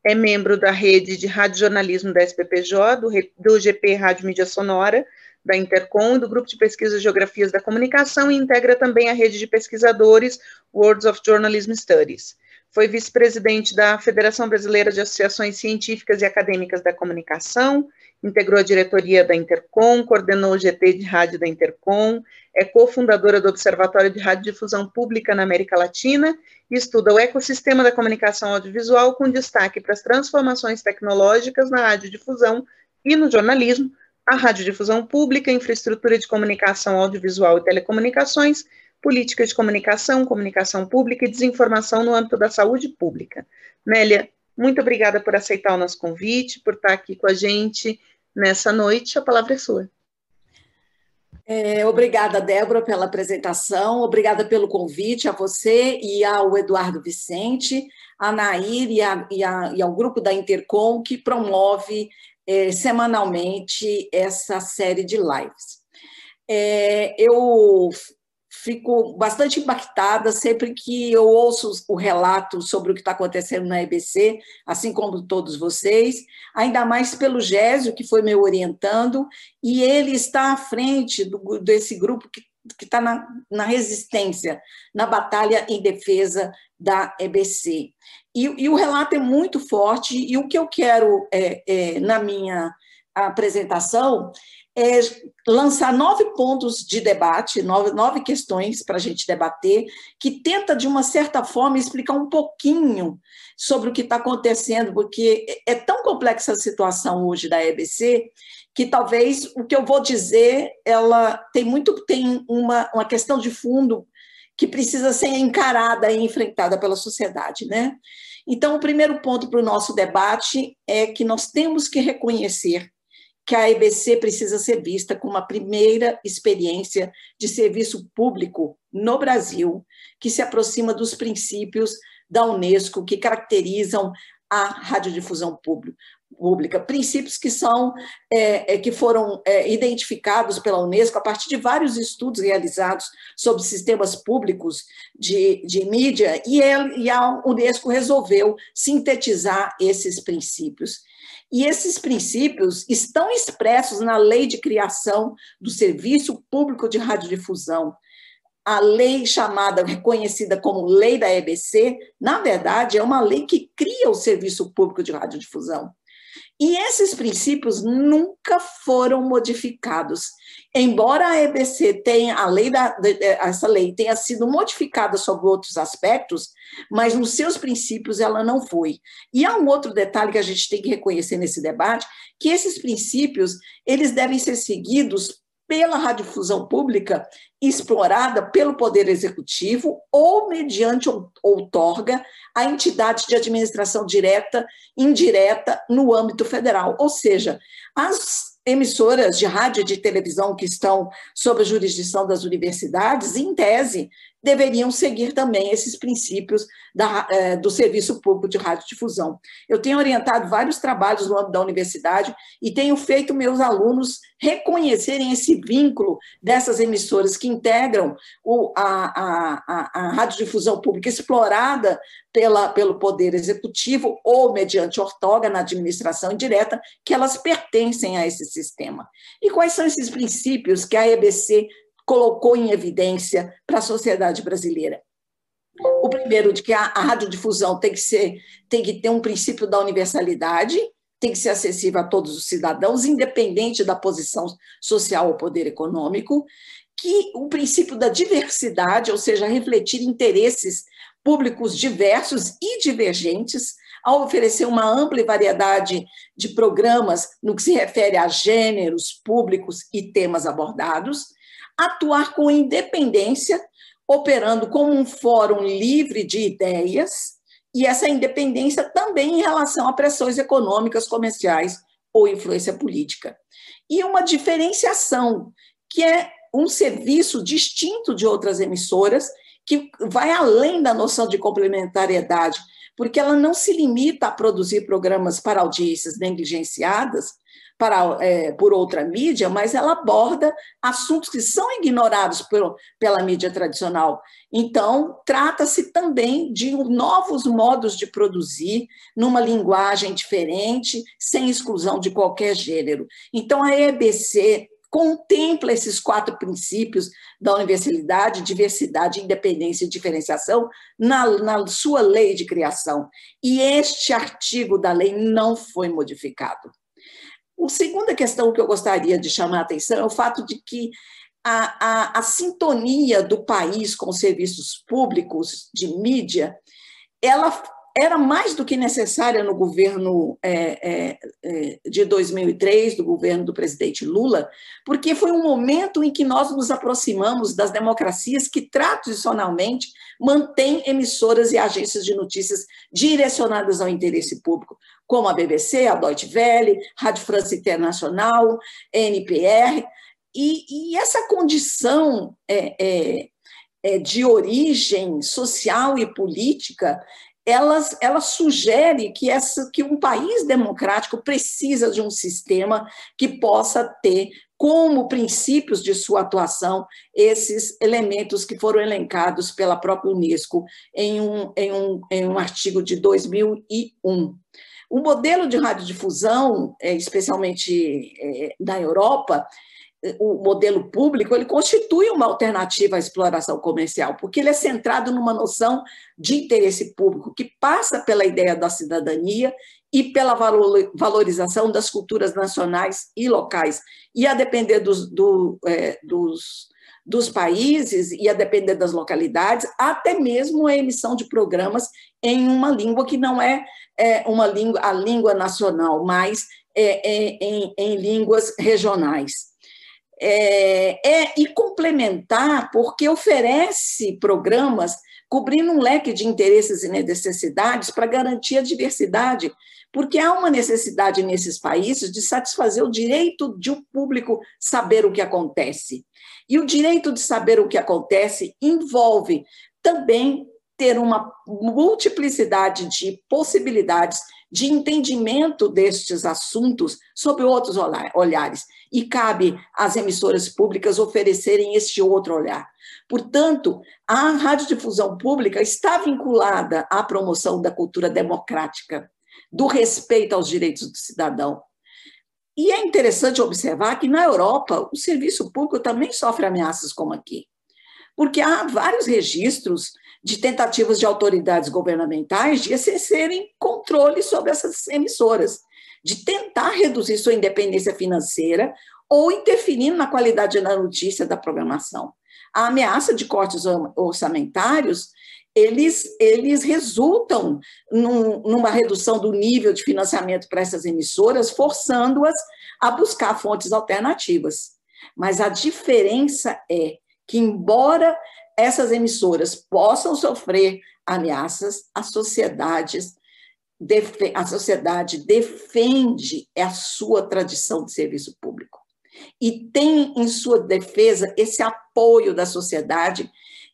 Speaker 2: É membro da rede de rádio jornalismo da SPPJ, do, do GP Rádio Mídia Sonora, da Intercom e do Grupo de Pesquisa Geografias da Comunicação e integra também a rede de pesquisadores Worlds of Journalism Studies. Foi vice-presidente da Federação Brasileira de Associações Científicas e Acadêmicas da Comunicação, integrou a diretoria da Intercom, coordenou o GT de rádio da Intercom, é cofundadora do Observatório de Radiodifusão Pública na América Latina e estuda o ecossistema da comunicação audiovisual com destaque para as transformações tecnológicas na radiodifusão e no jornalismo, a radiodifusão pública, infraestrutura de comunicação audiovisual e telecomunicações, política de comunicação, comunicação pública e desinformação no âmbito da saúde pública. Nélia, muito obrigada por aceitar o nosso convite, por estar aqui com a gente nessa noite. A palavra é sua.
Speaker 5: É, obrigada, Débora, pela apresentação, obrigada pelo convite a você e ao Eduardo Vicente, a Nair e, a, e, a, e ao grupo da Intercom, que promove é, semanalmente essa série de lives. É, eu fico bastante impactada sempre que eu ouço o relato sobre o que está acontecendo na EBC, assim como todos vocês, ainda mais pelo Gésio, que foi me orientando, e ele está à frente do, desse grupo que está na, na, resistência, na batalha em defesa da EBC. E, e, o relato é muito forte, e o que eu quero é, é, na minha apresentação é lançar nove pontos de debate, nove, nove questões para a gente debater, que tenta, de uma certa forma, explicar um pouquinho sobre o que está acontecendo, porque é tão complexa a situação hoje da EBC que talvez o que eu vou dizer ela tem muito tem uma, uma questão de fundo que precisa ser encarada e enfrentada pela sociedade, né? Então, o primeiro ponto para o nosso debate é que nós temos que reconhecer que a EBC precisa ser vista como uma primeira experiência de serviço público no Brasil, que se aproxima dos princípios da Unesco que caracterizam a radiodifusão pública, princípios que são é, é, que foram é, identificados pela Unesco a partir de vários estudos realizados sobre sistemas públicos de, de mídia e, e a Unesco resolveu sintetizar esses princípios. E esses princípios estão expressos na Lei de Criação do Serviço Público de Radiodifusão. A lei chamada, reconhecida como Lei da EBC, na verdade, é uma lei que cria o Serviço Público de Radiodifusão. E esses princípios nunca foram modificados. Embora a EBC tenha, a lei da, essa lei tenha sido modificada sobre outros aspectos, mas nos seus princípios ela não foi. E há um outro detalhe que a gente tem que reconhecer nesse debate, que esses princípios, eles devem ser seguidos pela radiodifusão pública explorada pelo Poder Executivo ou mediante outorga a entidade de administração direta, indireta no âmbito federal. Ou seja, as emissoras de rádio e de televisão que estão sob a jurisdição das universidades, em tese, deveriam seguir também esses princípios da, é, do serviço público de radiodifusão. Eu tenho orientado vários trabalhos no âmbito da universidade e tenho feito meus alunos reconhecerem esse vínculo dessas emissoras que integram o, a, a, a, a radiodifusão pública explorada pela, pelo Poder Executivo ou mediante ortoga na administração indireta, que elas pertencem a esse sistema. E quais são esses princípios que a EBC colocou em evidência para a sociedade brasileira. O primeiro, de que a, a radiodifusão tem que, ser, tem que ter um princípio da universalidade, tem que ser acessível a todos os cidadãos, independente da posição social ou poder econômico, que o princípio da diversidade, ou seja, refletir interesses públicos diversos e divergentes, ao oferecer uma ampla variedade de programas no que se refere a gêneros, públicos e temas abordados, atuar com independência, operando como um fórum livre de ideias, e essa independência também em relação a pressões econômicas, comerciais ou influência política. E uma diferenciação, que é um serviço distinto de outras emissoras que vai além da noção de complementariedade, porque ela não se limita a produzir programas para audiências negligenciadas, para, é, por outra mídia, mas ela aborda assuntos que são ignorados por, pela mídia tradicional. Então, trata-se também de novos modos de produzir, numa linguagem diferente, sem exclusão de qualquer gênero. Então, a EBC contempla esses quatro princípios da universalidade, diversidade, independência e diferenciação na, na sua lei de criação. E este artigo da lei não foi modificado. A segunda questão que eu gostaria de chamar a atenção é o fato de que a, a, a sintonia do país com os serviços públicos de mídia, ela era mais do que necessária no governo é, é, é de 2003, do governo do presidente Lula, porque foi um momento em que nós nos aproximamos das democracias que tradicionalmente mantêm emissoras e agências de notícias direcionadas ao interesse público, como a BBC, a Deutsche Welle, Rádio França Internacional, NPR, e, e essa condição é, é, é, de origem social e política elas, ela sugere que, essa, que um país democrático precisa de um sistema que possa ter como princípios de sua atuação esses elementos que foram elencados pela própria Unesco em um, em um, em um artigo de 2001. O modelo de radiodifusão, é, especialmente é, na Europa, o modelo público, ele constitui uma alternativa à exploração comercial, porque ele é centrado numa noção de interesse público que passa pela ideia da cidadania e pela valorização das culturas nacionais e locais. E a depender dos, do, é, dos, dos países e a depender das localidades, até mesmo a emissão de programas em uma língua que não é, é uma língua, a língua nacional, mas é, é em, em línguas regionais é, é, e complementar, porque oferece programas cobrindo um leque de interesses e necessidades para garantir a diversidade, porque há uma necessidade nesses países de satisfazer o direito de um público saber o que acontece. E o direito de saber o que acontece envolve também ter uma multiplicidade de possibilidades de entendimento destes assuntos sob outros olhares, e cabe às emissoras públicas oferecerem este outro olhar. Portanto, a radiodifusão pública está vinculada à promoção da cultura democrática, do respeito aos direitos do cidadão. E é interessante observar que na Europa o serviço público também sofre ameaças como aqui, porque há vários registros de tentativas de autoridades governamentais de exercerem controle sobre essas emissoras, de tentar reduzir sua independência financeira ou interferindo na qualidade da notícia da programação. A ameaça de cortes orçamentários eles, eles resultam num, numa redução do nível de financiamento para essas emissoras, forçando-as a buscar fontes alternativas. Mas a diferença é que, embora essas emissoras possam sofrer ameaças, a sociedade, a sociedade defende a sua tradição de serviço público e tem em sua defesa esse apoio da sociedade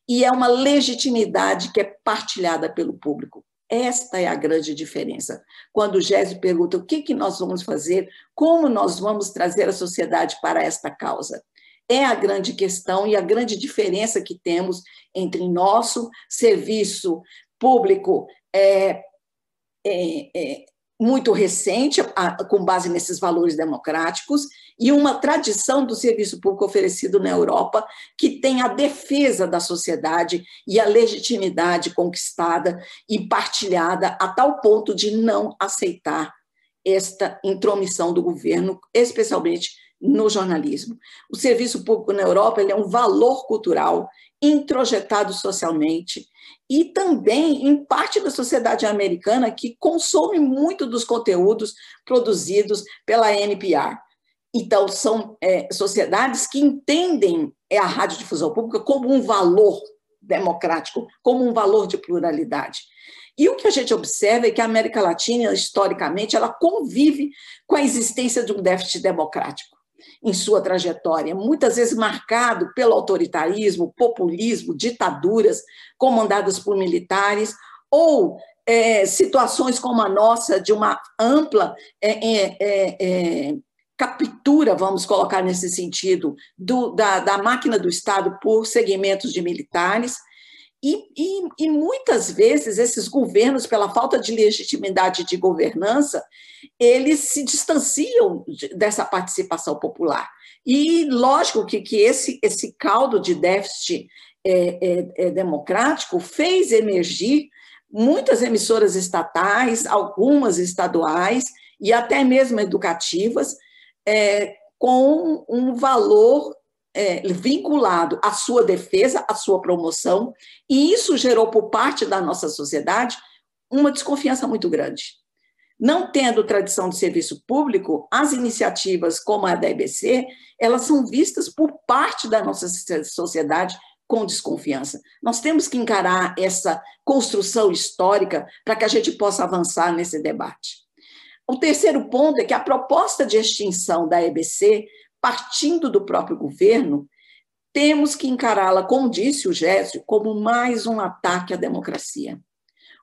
Speaker 5: e é uma legitimidade que é partilhada pelo público. Esta é a grande diferença. Quando o Gésio pergunta o que, que nós vamos fazer, como nós vamos trazer a sociedade para esta causa é a grande questão e a grande diferença que temos entre nosso serviço público é, é, é muito recente, a, com base nesses valores democráticos, e uma tradição do serviço público oferecido na Europa, que tem a defesa da sociedade e a legitimidade conquistada e partilhada a tal ponto de não aceitar esta intromissão do governo, especialmente no jornalismo. O serviço público na Europa é um valor cultural introjetado socialmente e também em parte da sociedade americana que consome muito dos conteúdos produzidos pela NPR. Então, são é, sociedades que entendem a radiodifusão pública como um valor democrático, como um valor de pluralidade. E o que a gente observa é que a América Latina, historicamente, ela convive com a existência de um déficit democrático. Em sua trajetória, muitas vezes marcado pelo autoritarismo, populismo, ditaduras comandadas por militares, ou é, situações como a nossa, de uma ampla é, é, é, é captura, vamos colocar nesse sentido, do, da, da máquina do Estado por segmentos de militares. E, e, e, muitas vezes esses governos, pela falta de legitimidade de governança, eles se distanciam dessa participação popular. E lógico que, que esse, esse caldo de déficit é, é, é democrático fez emergir muitas emissoras estatais, algumas estaduais e até mesmo educativas, é, com um valor é, vinculado à sua defesa, à sua promoção, e isso gerou por parte da nossa sociedade uma desconfiança muito grande. Não tendo tradição de serviço público, as iniciativas como a da EBC, elas são vistas por parte da nossa sociedade com desconfiança. Nós temos que encarar essa construção histórica para que a gente possa avançar nesse debate. O terceiro ponto é que a proposta de extinção da EBC, partindo do próprio governo, temos que encará-la, como disse o Gésio, como mais um ataque à democracia.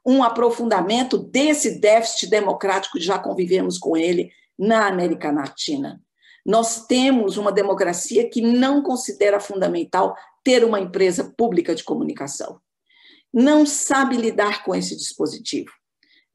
Speaker 5: Um aprofundamento desse déficit democrático que já convivemos com ele na América Latina. Nós temos uma democracia que não considera fundamental ter uma empresa pública de comunicação. Não sabe lidar com esse dispositivo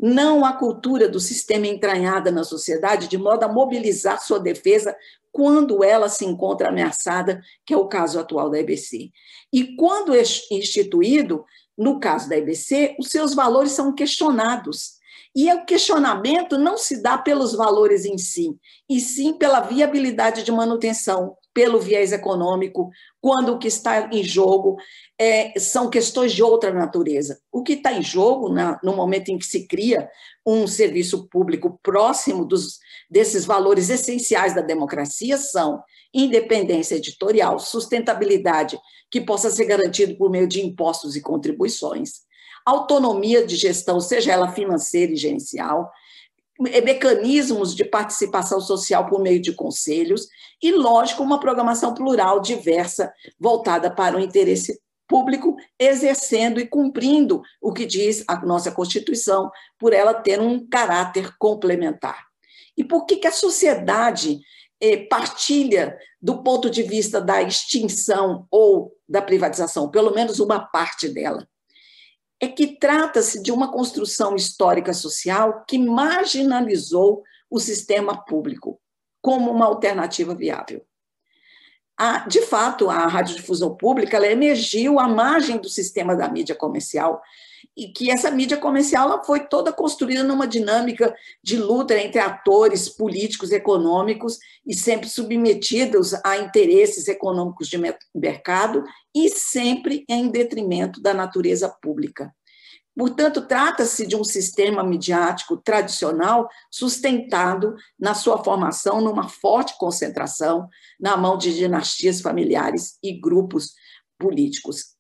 Speaker 5: não há cultura do sistema entranhada na sociedade de modo a mobilizar sua defesa quando ela se encontra ameaçada, que é o caso atual da EBC. E quando instituído, no caso da EBC, os seus valores são questionados. E o questionamento não se dá pelos valores em si, e sim pela viabilidade de manutenção, pelo viés econômico, quando o que está em jogo é, são questões de outra natureza. O que está em jogo, na, no momento em que se cria um serviço público próximo dos, desses valores essenciais da democracia, são independência editorial, sustentabilidade, que possa ser garantido por meio de impostos e contribuições, autonomia de gestão, seja ela financeira e gerencial, mecanismos de participação social por meio de conselhos e, lógico, uma programação plural, diversa, voltada para o interesse público, exercendo e cumprindo o que diz a nossa Constituição, por ela ter um caráter complementar. E por que, que a sociedade eh, partilha do ponto de vista da extinção ou da privatização, pelo menos uma parte dela? É que trata-se de uma construção histórica social que marginalizou o sistema público como uma alternativa viável. A, de fato, a radiodifusão pública emergiu à margem do sistema da mídia comercial e que essa mídia comercial ela foi toda construída numa dinâmica de luta entre atores políticos, econômicos e sempre submetidos a interesses econômicos de mercado e sempre em detrimento da natureza pública. Portanto, trata-se de um sistema midiático tradicional sustentado na sua formação numa forte concentração na mão de dinastias familiares e grupos políticos.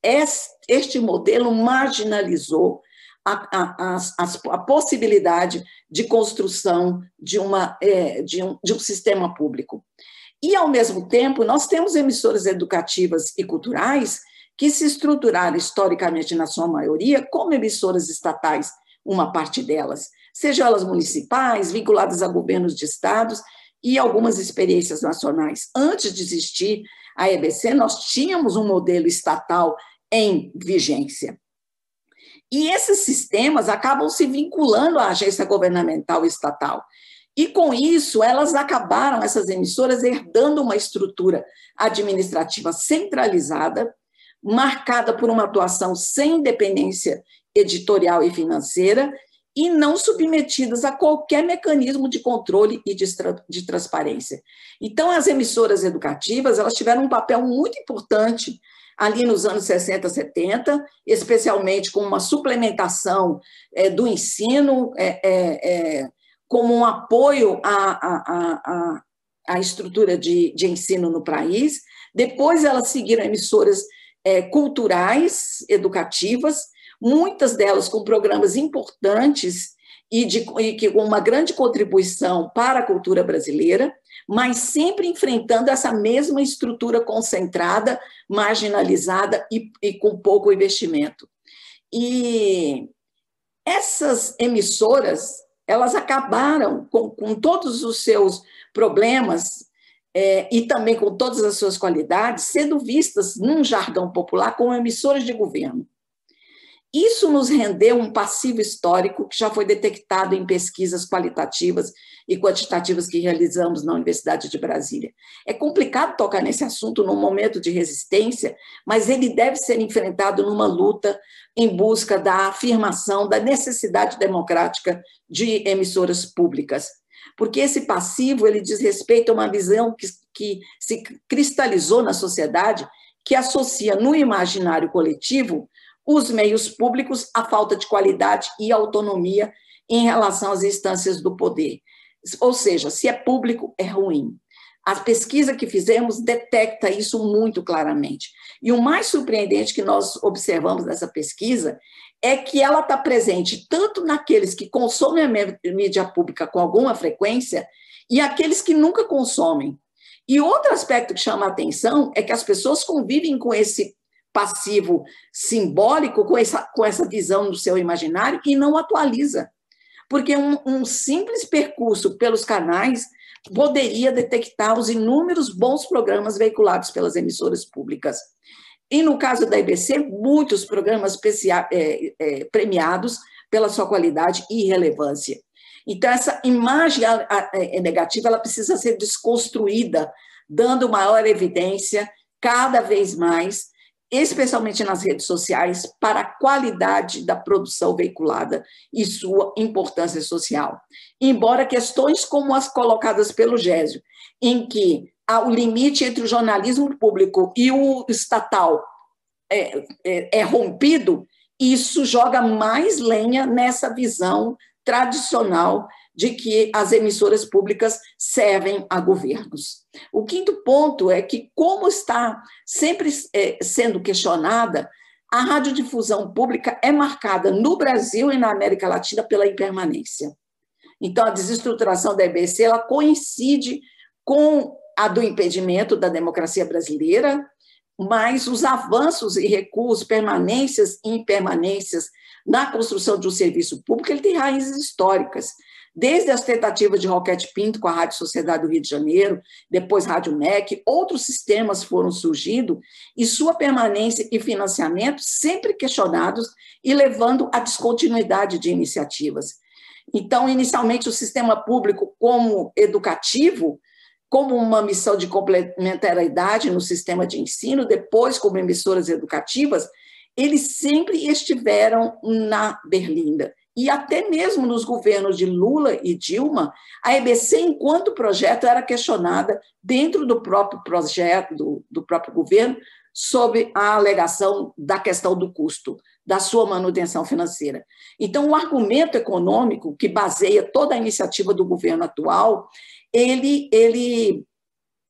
Speaker 5: Este modelo marginalizou a, a, a, a possibilidade de construção de, uma, é, de, um, de um sistema público. E, ao mesmo tempo, nós temos emissoras educativas e culturais que se estruturaram historicamente, na sua maioria, como emissoras estatais, uma parte delas, sejam elas municipais, vinculadas a governos de estados e algumas experiências nacionais. Antes de existir a EBC, nós tínhamos um modelo estatal em vigência. E esses sistemas acabam se vinculando à agência governamental estatal. E com isso, elas acabaram, essas emissoras, herdando uma estrutura administrativa centralizada, marcada por uma atuação sem independência editorial e financeira e não submetidas a qualquer mecanismo de controle e de, de transparência. Então, as emissoras educativas elas tiveram um papel muito importante ali nos anos 60, 70, especialmente com uma suplementação é, do ensino, é, é, é como um apoio à, à, à, à estrutura de, de ensino no país. Depois, elas seguiram emissoras é, culturais, educativas, muitas delas com programas importantes e, de, e que com uma grande contribuição para a cultura brasileira, mas sempre enfrentando essa mesma estrutura concentrada, marginalizada e, e com pouco investimento. E essas emissoras, elas acabaram com, com todos os seus problemas é, e também com todas as suas qualidades, sendo vistas, num jargão popular, como emissoras de governo. Isso nos rendeu um passivo histórico que já foi detectado em pesquisas qualitativas e quantitativas que realizamos na Universidade de Brasília. É complicado tocar nesse assunto num momento de resistência, mas ele deve ser enfrentado numa luta em busca da afirmação da necessidade democrática de emissoras públicas. Porque esse passivo ele diz respeito a uma visão que, que se cristalizou na sociedade, que associa no imaginário coletivo os meios públicos, a falta de qualidade e autonomia em relação às instâncias do poder. Ou seja, se é público, é ruim. A pesquisa que fizemos detecta isso muito claramente. E o mais surpreendente que nós observamos nessa pesquisa é que ela está presente tanto naqueles que consomem a mídia pública com alguma frequência e aqueles que nunca consomem. E outro aspecto que chama a atenção é que as pessoas convivem com esse passivo simbólico com essa, com essa visão do seu imaginário e não atualiza. Porque um, um simples percurso pelos canais poderia detectar os inúmeros bons programas veiculados pelas emissoras públicas. E no caso da IBC, muitos programas é, é, premiados pela sua qualidade e relevância. Então, essa imagem é, negativa ela precisa ser desconstruída, dando maior evidência cada vez mais especialmente nas redes sociais, para a qualidade da produção veiculada e sua importância social. Embora questões como as colocadas pelo Gésio, em que o limite entre o jornalismo público e o estatal é, é, é rompido, isso joga mais lenha nessa visão tradicional de que as emissoras públicas servem a governos. O quinto ponto é que, como está sempre é, sendo questionada, a radiodifusão pública é marcada no Brasil e na América Latina pela impermanência. Então, a desestruturação da EBC ela coincide com a do impedimento da democracia brasileira, mas os avanços e recuos, permanências e impermanências na construção de um serviço público, ele tem raízes históricas. Desde as tentativas de Roquete Pinto com a Rádio Sociedade do Rio de Janeiro, depois Rádio MEC, outros sistemas foram surgindo e sua permanência e financiamento sempre questionados e levando à descontinuidade de iniciativas. Então, inicialmente, o sistema público, como educativo, como uma missão de complementariedade no sistema de ensino, depois como emissoras educativas, eles sempre estiveram na berlinda e até mesmo nos governos de Lula e Dilma, a EBC, enquanto projeto, era questionada dentro do próprio projeto, do, do próprio governo, sob a alegação da questão do custo, da sua manutenção financeira. Então, o argumento econômico que baseia toda a iniciativa do governo atual, ele, ele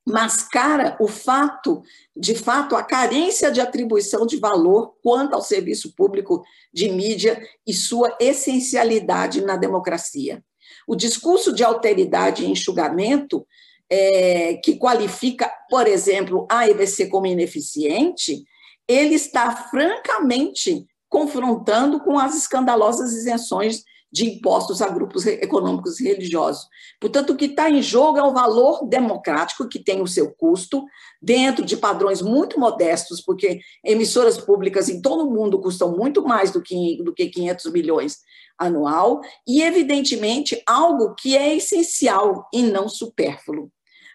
Speaker 5: mascara o fato, de fato, a carência de atribuição de valor quanto ao serviço público de mídia e sua essencialidade na democracia. O discurso de alteridade e enxugamento, é, que qualifica, por exemplo, a EBC como ineficiente, ele está francamente confrontando com as escandalosas isenções de impostos a grupos econômicos e religiosos. Portanto, o que está em jogo é o valor democrático, que tem o seu custo, dentro de padrões muito modestos, porque emissoras públicas em todo o mundo custam muito mais do que, do que 500 milhões anual, e, evidentemente, algo que é essencial e não supérfluo.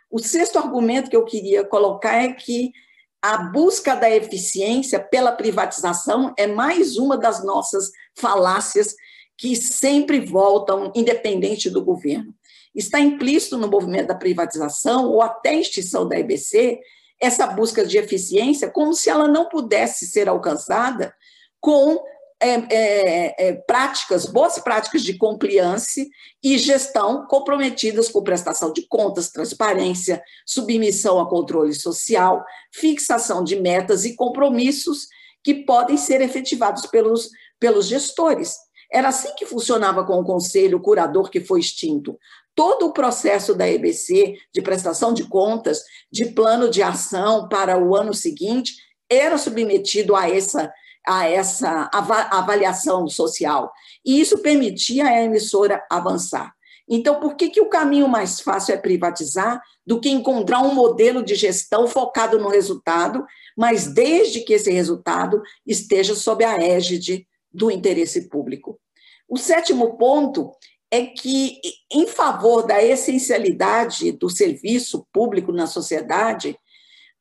Speaker 5: O sexto argumento que eu queria colocar é que a busca da eficiência pela privatização é mais uma das nossas falácias que sempre voltam, independente do governo. Está implícito no movimento da privatização ou até extinção da EBC essa busca de eficiência, como se ela não pudesse ser alcançada com é, é, é, práticas, boas práticas de compliance e gestão comprometidas com prestação de contas, transparência, submissão a controle social, fixação de metas e compromissos que podem ser efetivados pelos, pelos gestores Era assim que funcionava com o conselho curador que foi extinto. Todo o processo da EBC, de prestação de contas, de plano de ação para o ano seguinte, era submetido a essa, a essa avaliação social. E isso permitia à emissora avançar. Então, por que, que o caminho mais fácil é privatizar do que encontrar um modelo de gestão focado no resultado, mas desde que esse resultado esteja sob a égide do interesse público? O sétimo ponto é que, em favor da essencialidade do serviço público na sociedade,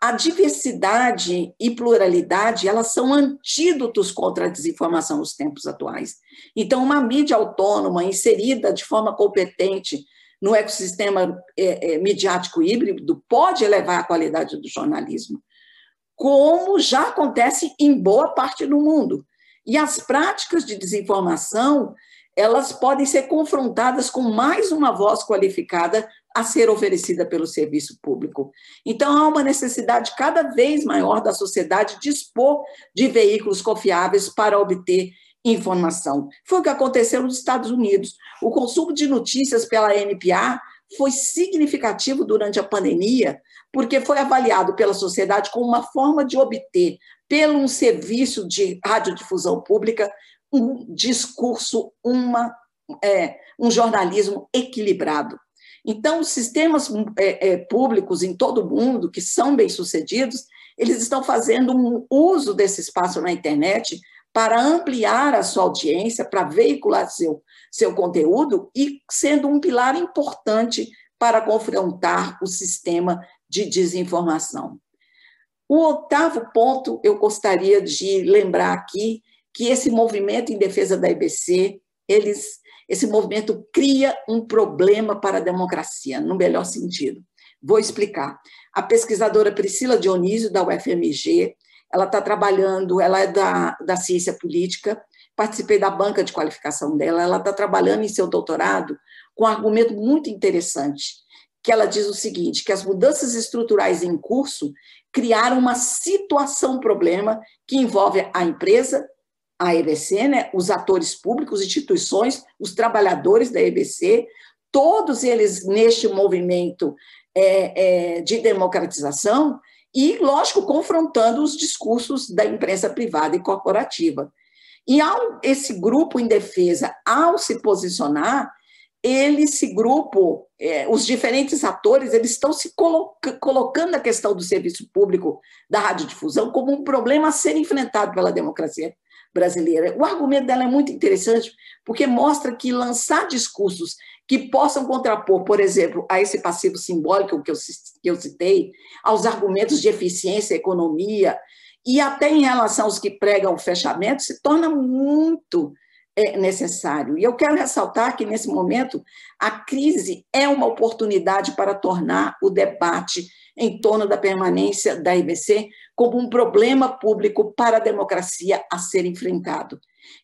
Speaker 5: a diversidade e pluralidade elas são antídotos contra a desinformação nos tempos atuais. Então, uma mídia autônoma inserida de forma competente no ecossistema é, é, midiático híbrido pode elevar a qualidade do jornalismo, como já acontece em boa parte do mundo. E as práticas de desinformação elas podem ser confrontadas com mais uma voz qualificada a ser oferecida pelo serviço público. Então, há uma necessidade cada vez maior da sociedade dispor de veículos confiáveis para obter informação. Foi o que aconteceu nos Estados Unidos. O consumo de notícias pela NPA foi significativo durante a pandemia, porque foi avaliado pela sociedade como uma forma de obter, pelo um serviço de radiodifusão pública, um discurso, uma, é, um jornalismo equilibrado. Então, os sistemas é, é, públicos em todo o mundo, que são bem-sucedidos, eles estão fazendo um uso desse espaço na internet para ampliar a sua audiência, para veicular seu, seu conteúdo e sendo um pilar importante para confrontar o sistema de desinformação. O oitavo ponto eu gostaria de lembrar aqui que esse movimento em defesa da IBC, eles, esse movimento cria um problema para a democracia, no melhor sentido. Vou explicar. A pesquisadora Priscila Dionísio, da UFMG, ela está trabalhando, ela é da, da ciência política, participei da banca de qualificação dela, ela está trabalhando em seu doutorado com um argumento muito interessante, que ela diz o seguinte, que as mudanças estruturais em curso criaram uma situação-problema que envolve a empresa a EBC, né, os atores públicos, instituições, os trabalhadores da EBC, todos eles neste movimento é, é, de democratização e, lógico, confrontando os discursos da imprensa privada e corporativa. E ao, esse grupo em defesa, ao se posicionar, ele, esse grupo, é, os diferentes atores, eles estão se coloca, colocando a questão do serviço público da radiodifusão como um problema a ser enfrentado pela democracia brasileira. O argumento dela é muito interessante, porque mostra que lançar discursos que possam contrapor, por exemplo, a esse passivo simbólico que eu, que eu citei, aos argumentos de eficiência, economia, e até em relação aos que pregam o fechamento, se torna muito é, necessário. E eu quero ressaltar que, nesse momento, a crise é uma oportunidade para tornar o debate em torno da permanência da IBC como um problema público para a democracia a ser enfrentado.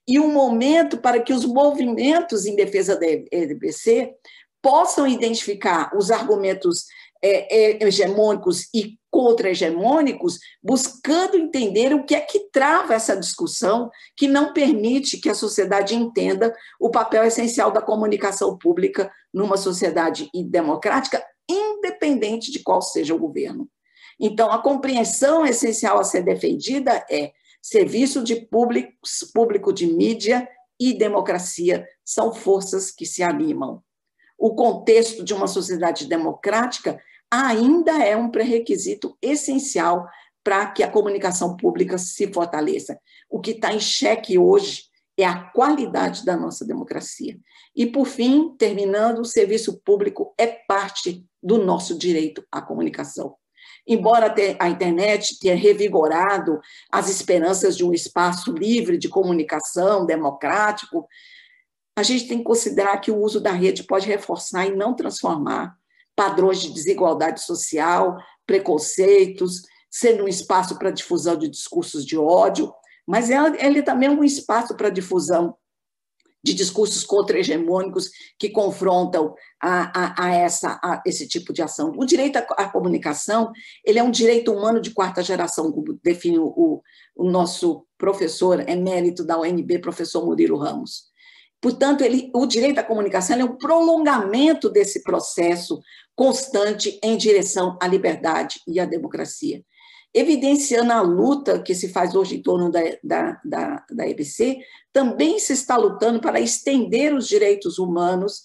Speaker 5: E um momento para que os movimentos em defesa da IBC possam identificar os argumentos é, é, hegemônicos e contra-hegemônicos, buscando entender o que é que trava essa discussão que não permite que a sociedade entenda o papel essencial da comunicação pública numa sociedade democrática, independente de qual seja o governo. Então, a compreensão essencial a ser defendida é serviço de público, público de mídia e democracia são forças que se animam. O contexto de uma sociedade democrática ainda é um pré-requisito essencial para que a comunicação pública se fortaleça. O que está em xeque hoje é a qualidade da nossa democracia. E, por fim, terminando, o serviço público é parte do nosso direito à comunicação. Embora a internet tenha revigorado as esperanças de um espaço livre de comunicação, democrático, a gente tem que considerar que o uso da rede pode reforçar e não transformar padrões de desigualdade social, preconceitos, sendo um espaço para difusão de discursos de ódio, mas ele também é um espaço para difusão de discursos contra-hegemônicos que confrontam a, a, a essa, a esse tipo de ação. O direito à, comunicação ele é um direito humano de quarta geração, como define o, o nosso professor emérito da UNB, professor Murilo Ramos. Portanto, ele, o direito à comunicação é um prolongamento desse processo constante em direção à liberdade e à democracia. Evidenciando a luta que se faz hoje em torno da, da, da, da EBC, também se está lutando para estender os direitos humanos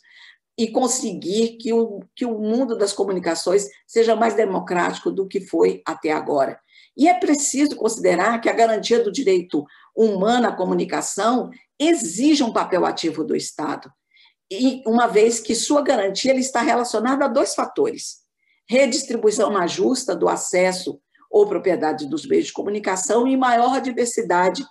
Speaker 5: e conseguir que o, que o mundo das comunicações seja mais democrático do que foi até agora. E é preciso considerar que a garantia do direito humano à comunicação exige um papel ativo do Estado, e uma vez que sua garantia está relacionada a dois fatores: redistribuição mais justa do acesso ou propriedade dos meios de comunicação e maior diversidade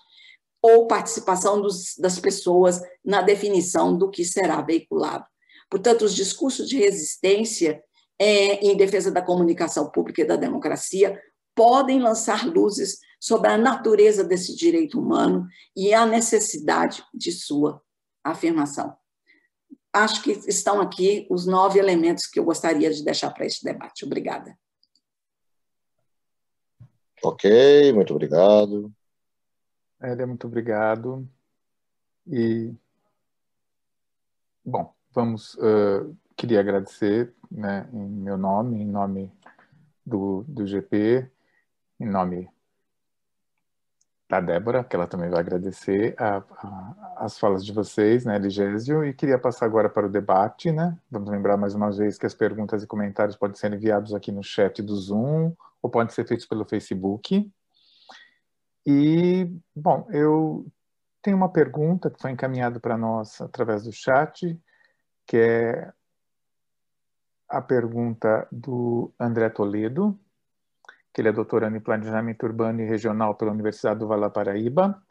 Speaker 5: ou participação dos, das pessoas na definição do que será veiculado. Portanto, os discursos de resistência é, em defesa da comunicação pública e da democracia podem lançar luzes sobre a natureza desse direito humano e a necessidade de sua afirmação. Acho que estão aqui os nove elementos que eu gostaria de deixar para este debate. Obrigada.
Speaker 6: Ok, muito obrigado.
Speaker 3: Hélia, muito obrigado. E, bom, vamos, uh, queria agradecer, né, em meu nome, em nome do, do GP, em nome da Débora, que ela também vai agradecer a, a, as falas de vocês, né, Ligésio, e queria passar agora para o debate, né? Vamos lembrar mais uma vez que as perguntas e comentários podem ser enviados aqui no chat do Zoom ou podem ser feitos pelo Facebook. E, bom, eu tenho uma pergunta que foi encaminhada para nós através do chat, que é a pergunta do André Toledo, que ele é doutorando em Planejamento Urbano e Regional pela Universidade do Vale do Paraíba.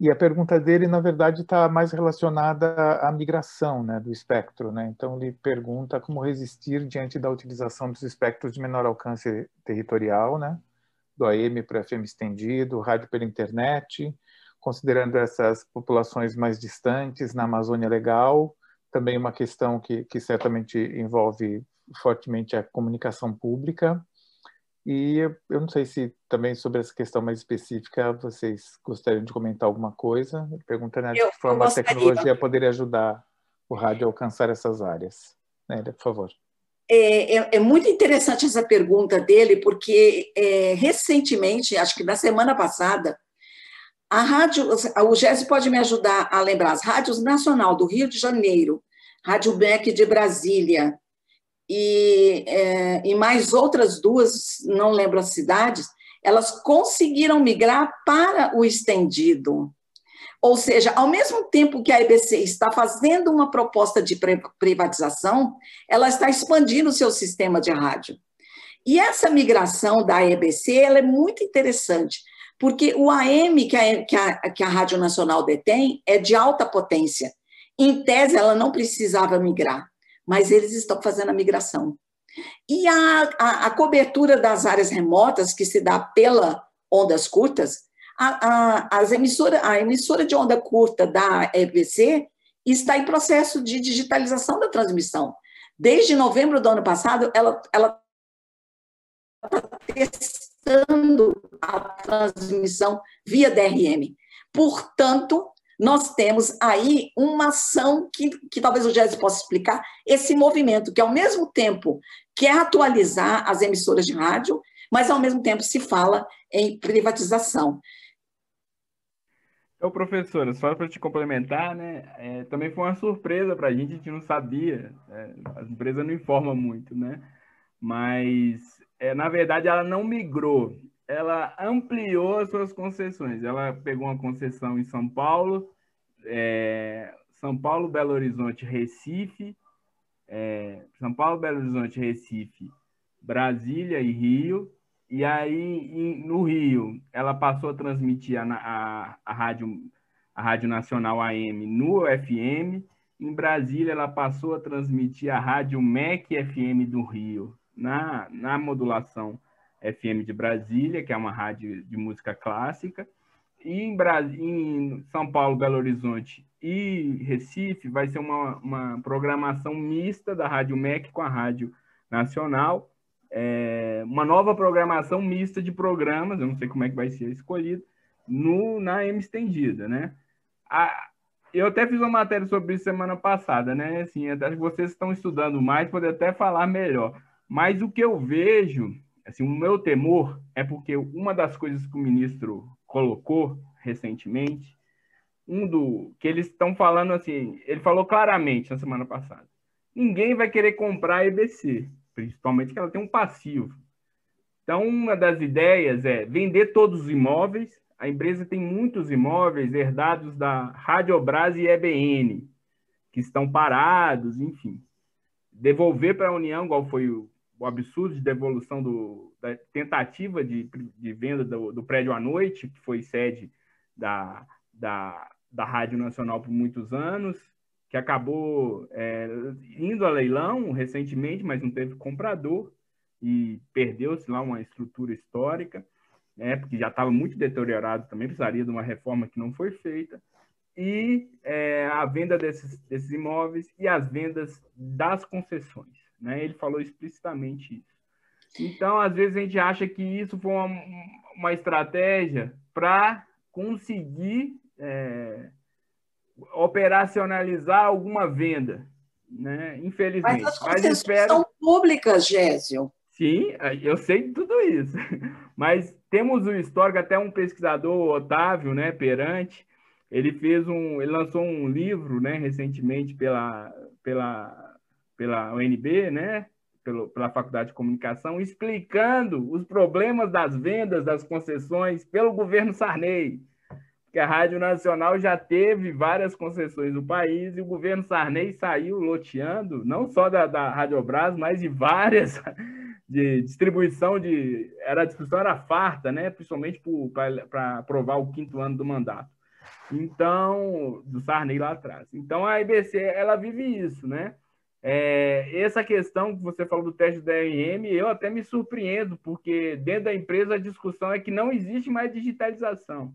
Speaker 3: E a pergunta dele, na verdade, está mais relacionada à migração né, do espectro. Né? Então, ele pergunta como resistir diante da utilização dos espectros de menor alcance territorial, né? do AM para FM estendido, rádio pela internet, considerando essas populações mais distantes na Amazônia Legal, também uma questão que, que certamente envolve fortemente a comunicação pública, e eu, eu não sei se também sobre essa questão mais específica vocês gostariam de comentar alguma coisa. Pergunta né, de que forma a tecnologia poderia ajudar o rádio a alcançar essas áreas. Nélia, por favor.
Speaker 5: É, é, é, muito interessante essa pergunta dele, porque é, recentemente, acho que na semana passada, a rádio, o Jéssica pode me ajudar a lembrar, as rádios Nacional do Rio de Janeiro, Rádio Beck de Brasília, e, é, e mais outras duas, não lembro as cidades, elas conseguiram migrar para o estendido. Ou seja, ao mesmo tempo que a EBC está fazendo uma proposta de privatização, ela está expandindo o seu sistema de rádio. E essa migração da EBC ela é muito interessante, porque o AM que a, que, a, que a Rádio Nacional detém é de alta potência. Em tese, ela não precisava migrar mas eles estão fazendo a migração. E a, a, a cobertura das áreas remotas, que se dá pela ondas curtas, a, a, as emissora, a emissora de onda curta da EBC está em processo de digitalização da transmissão. Desde novembro do ano passado, ela está testando a transmissão via DRM. Portanto, nós temos aí uma ação que, que talvez o Jéssica possa explicar, esse movimento que, ao mesmo tempo, quer atualizar as emissoras de rádio, mas, ao mesmo tempo, se fala em privatização.
Speaker 4: Então, professora, só para te complementar, né, é, também foi uma surpresa para a gente, a gente não sabia, é, as empresas não informam muito, né, mas, é, na verdade, ela não migrou, ela ampliou as suas concessões. Ela pegou uma concessão em São Paulo, é, São Paulo, Belo Horizonte, Recife, é, São Paulo, Belo Horizonte, Recife, Brasília e Rio. E aí, em, no Rio, ela passou a transmitir a, a, a, rádio, a Rádio Nacional AM no FM. Em Brasília, ela passou a transmitir a Rádio MEC FM do Rio, na, na modulação FM de Brasília, que é uma rádio de música clássica. E em, em São Paulo, Belo Horizonte e Recife vai ser uma, uma programação mista da Rádio MEC com a Rádio Nacional. É, uma nova programação mista de programas, eu não sei como é que vai ser escolhido, no, na M estendida, né? A, eu até fiz uma matéria sobre isso semana passada, né? Assim, que vocês estão estudando mais, podem até falar melhor. Mas o que eu vejo, assim, o meu temor é porque uma das coisas que o ministro colocou recentemente, um do que eles estão falando assim, ele falou claramente na semana passada. Ninguém vai querer comprar a EBC, principalmente que ela tem um passivo. Então, uma das ideias é vender todos os imóveis a empresa tem muitos imóveis herdados da Radiobras e EBN, que estão parados, enfim. Devolver para a União, igual foi o, o absurdo de devolução do, da tentativa de, de venda do, do, prédio à noite, que foi sede da, da, da Rádio Nacional por muitos anos, que acabou é, indo a leilão recentemente, mas não teve comprador e perdeu-se lá uma estrutura histórica né, porque já estava muito deteriorado também, precisaria de uma reforma que não foi feita, e é, a venda desses, desses imóveis e as vendas das concessões. Né? Ele falou explicitamente isso. Então, às vezes, a gente acha que isso foi uma, uma estratégia para conseguir é, operacionalizar alguma venda. Né? Infelizmente.
Speaker 5: Mas as concessões espero... são públicas, Gésio.
Speaker 4: Sim, eu sei de tudo isso. [laughs] Mas temos o histórico, até um pesquisador, Otávio, né, Perante, ele fez um, ele lançou um livro, né, recentemente pela, pela, pela UNB, né, pelo, pela Faculdade de Comunicação, explicando os problemas das vendas das concessões pelo governo Sarney. Que a Rádio Nacional já teve várias concessões no país e o governo Sarney saiu loteando, não só da, da Radiobras, mas de várias [laughs] de distribuição de. Era, a discussão era farta, né? principalmente para aprovar o quinto ano do mandato. Então, do Sarney lá atrás. Então, a IBC, ela vive isso, né? É, essa questão que você falou do teste da DRM, eu até me surpreendo, porque dentro da empresa a discussão é que não existe mais digitalização.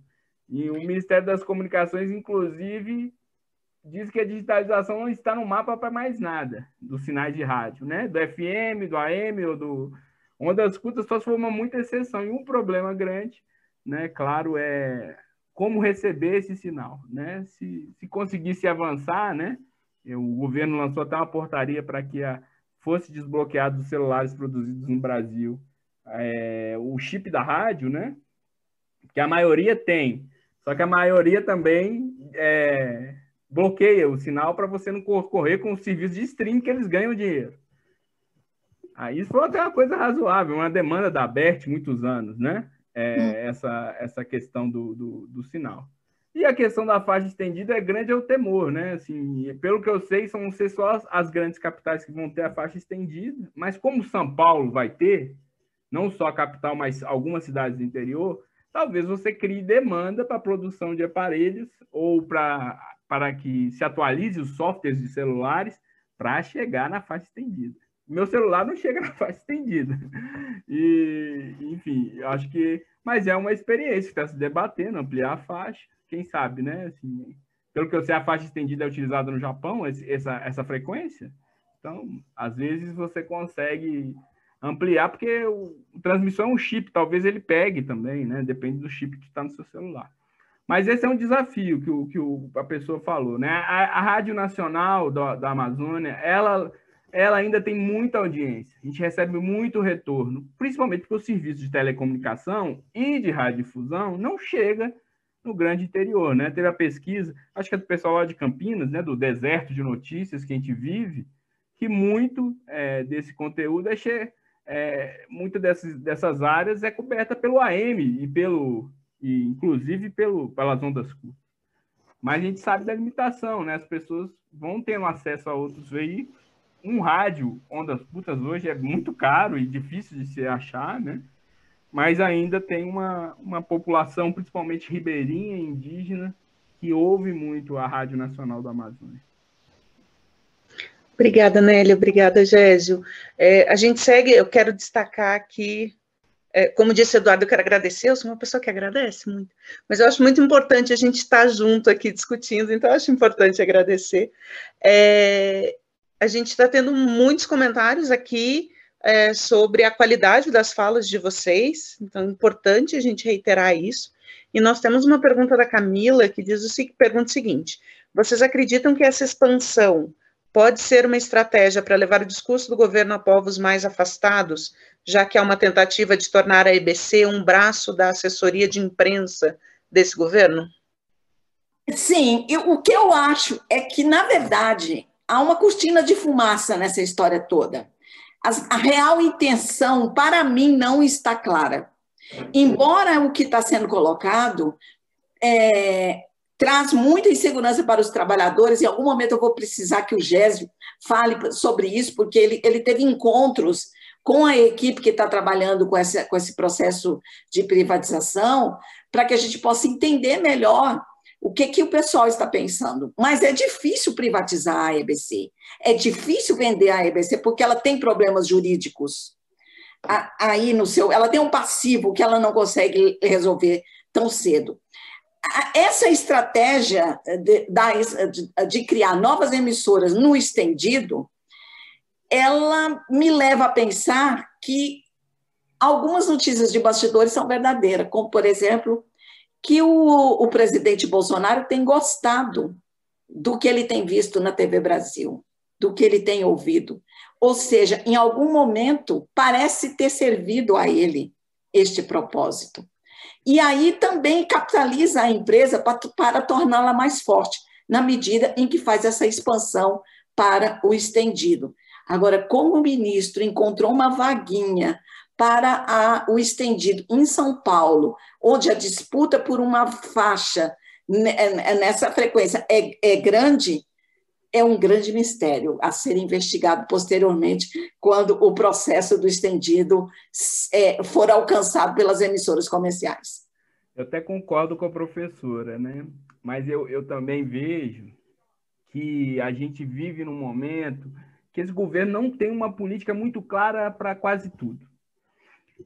Speaker 4: E o Ministério das Comunicações, inclusive, diz que a digitalização não está no mapa para mais nada dos sinais de rádio, né? Do FM, do AM ou do ondas curtas só se uma muita exceção. E um problema grande, né? Claro, é como receber esse sinal, né? Se, se conseguisse avançar, né? O governo lançou até uma portaria para que a, fosse desbloqueado dos celulares produzidos no Brasil é, o chip da rádio, né? Que a maioria tem, só que a maioria também é, bloqueia o sinal para você não correr com o serviço de streaming que eles ganham dinheiro. Aí isso foi até uma coisa razoável, uma demanda da BERT muitos anos, né? É, hum. essa, essa questão do, do, do, sinal. E a questão da faixa estendida é grande é o temor, né? Assim, pelo que eu sei, são ser só as, as grandes capitais que vão ter a faixa estendida, mas como São Paulo vai ter, não só a capital, mas algumas cidades do interior, talvez você crie demanda para produção de aparelhos ou para que se atualize os softwares de celulares para chegar na faixa estendida. Meu celular não chega [laughs] na faixa estendida. E, enfim, acho que. Mas é uma experiência que está se debatendo, ampliar a faixa. Quem sabe, né? Assim, pelo que eu sei, a faixa estendida é utilizada no Japão, essa, essa frequência. Então, às vezes você consegue ampliar, porque o, a transmissão é um chip, talvez ele pegue também, né? Depende do chip que está no seu celular. Mas esse é um desafio que, o, que o, a pessoa falou, né? A, a Rádio Nacional da, da Amazônia, ela, ela ainda tem muita audiência. A gente recebe muito retorno, principalmente porque o serviço de telecomunicação e de radiodifusão não chega no grande interior, né? Teve a pesquisa, acho que é do pessoal lá de Campinas, né? Do deserto de notícias que a gente vive, que muito é, desse conteúdo é, é muito dessas, dessas áreas é coberta pelo AM e pelo e inclusive pelo, pelas ondas curtas. Mas a gente sabe da limitação, né? As pessoas vão tendo acesso a outros veículos. Um rádio, ondas curtas hoje é muito caro e difícil de se achar, né? Mas ainda tem uma, uma população, principalmente ribeirinha, indígena, que ouve muito a Rádio Nacional do Amazônia.
Speaker 2: Obrigada, Nélia. Obrigada, Gésio. É, a gente segue, eu quero destacar aqui é, como disse Eduardo, eu quero agradecer, eu sou uma pessoa que agradece muito, mas eu acho muito importante a gente estar junto aqui discutindo, então eu acho importante agradecer. É, a gente está tendo muitos comentários aqui é, sobre a qualidade das falas de vocês, então é importante a gente reiterar isso. E nós temos uma pergunta da Camila que diz o, pergunta o seguinte: Vocês acreditam que essa expansão pode ser uma estratégia para levar o discurso do governo a povos mais afastados, já que há uma tentativa de tornar a EBC um braço da assessoria de imprensa desse governo?
Speaker 5: Sim, eu, o que eu acho é que, na verdade, há uma cortina de fumaça nessa história toda. A real intenção, para mim, não está clara. Embora o que está sendo colocado é, traz muita insegurança para os trabalhadores. Em algum momento eu vou precisar que o Gésio fale sobre isso, porque ele, ele teve encontros com a equipe que está trabalhando com esse, com esse processo de privatização, para que a gente possa entender melhor o que, que o pessoal está pensando. Mas é difícil privatizar a EBC, é difícil vender a EBC, porque ela tem problemas jurídicos aí no seu. Ela tem um passivo que ela não consegue resolver tão cedo essa estratégia de, de, de, criar novas emissoras no estendido, ela me leva a pensar que algumas notícias de bastidores são verdadeiras, como, por exemplo, que o, o presidente Bolsonaro tem gostado do que ele tem visto na TV Brasil, do que ele tem ouvido. Ou seja, em algum momento parece ter servido a ele este propósito. E aí também capitaliza a empresa para, para torná-la mais forte, na medida em que faz essa expansão para o estendido. Agora, como o ministro encontrou uma vaguinha para a, o estendido em São Paulo, onde a disputa por uma faixa nessa frequência é, é grande, é um grande mistério a ser investigado posteriormente, quando o processo do estendido é, for alcançado pelas emissoras comerciais.
Speaker 4: Eu até concordo com a professora, né? Mas eu, eu também vejo que a gente vive num momento que esse governo não tem uma política muito clara para quase tudo.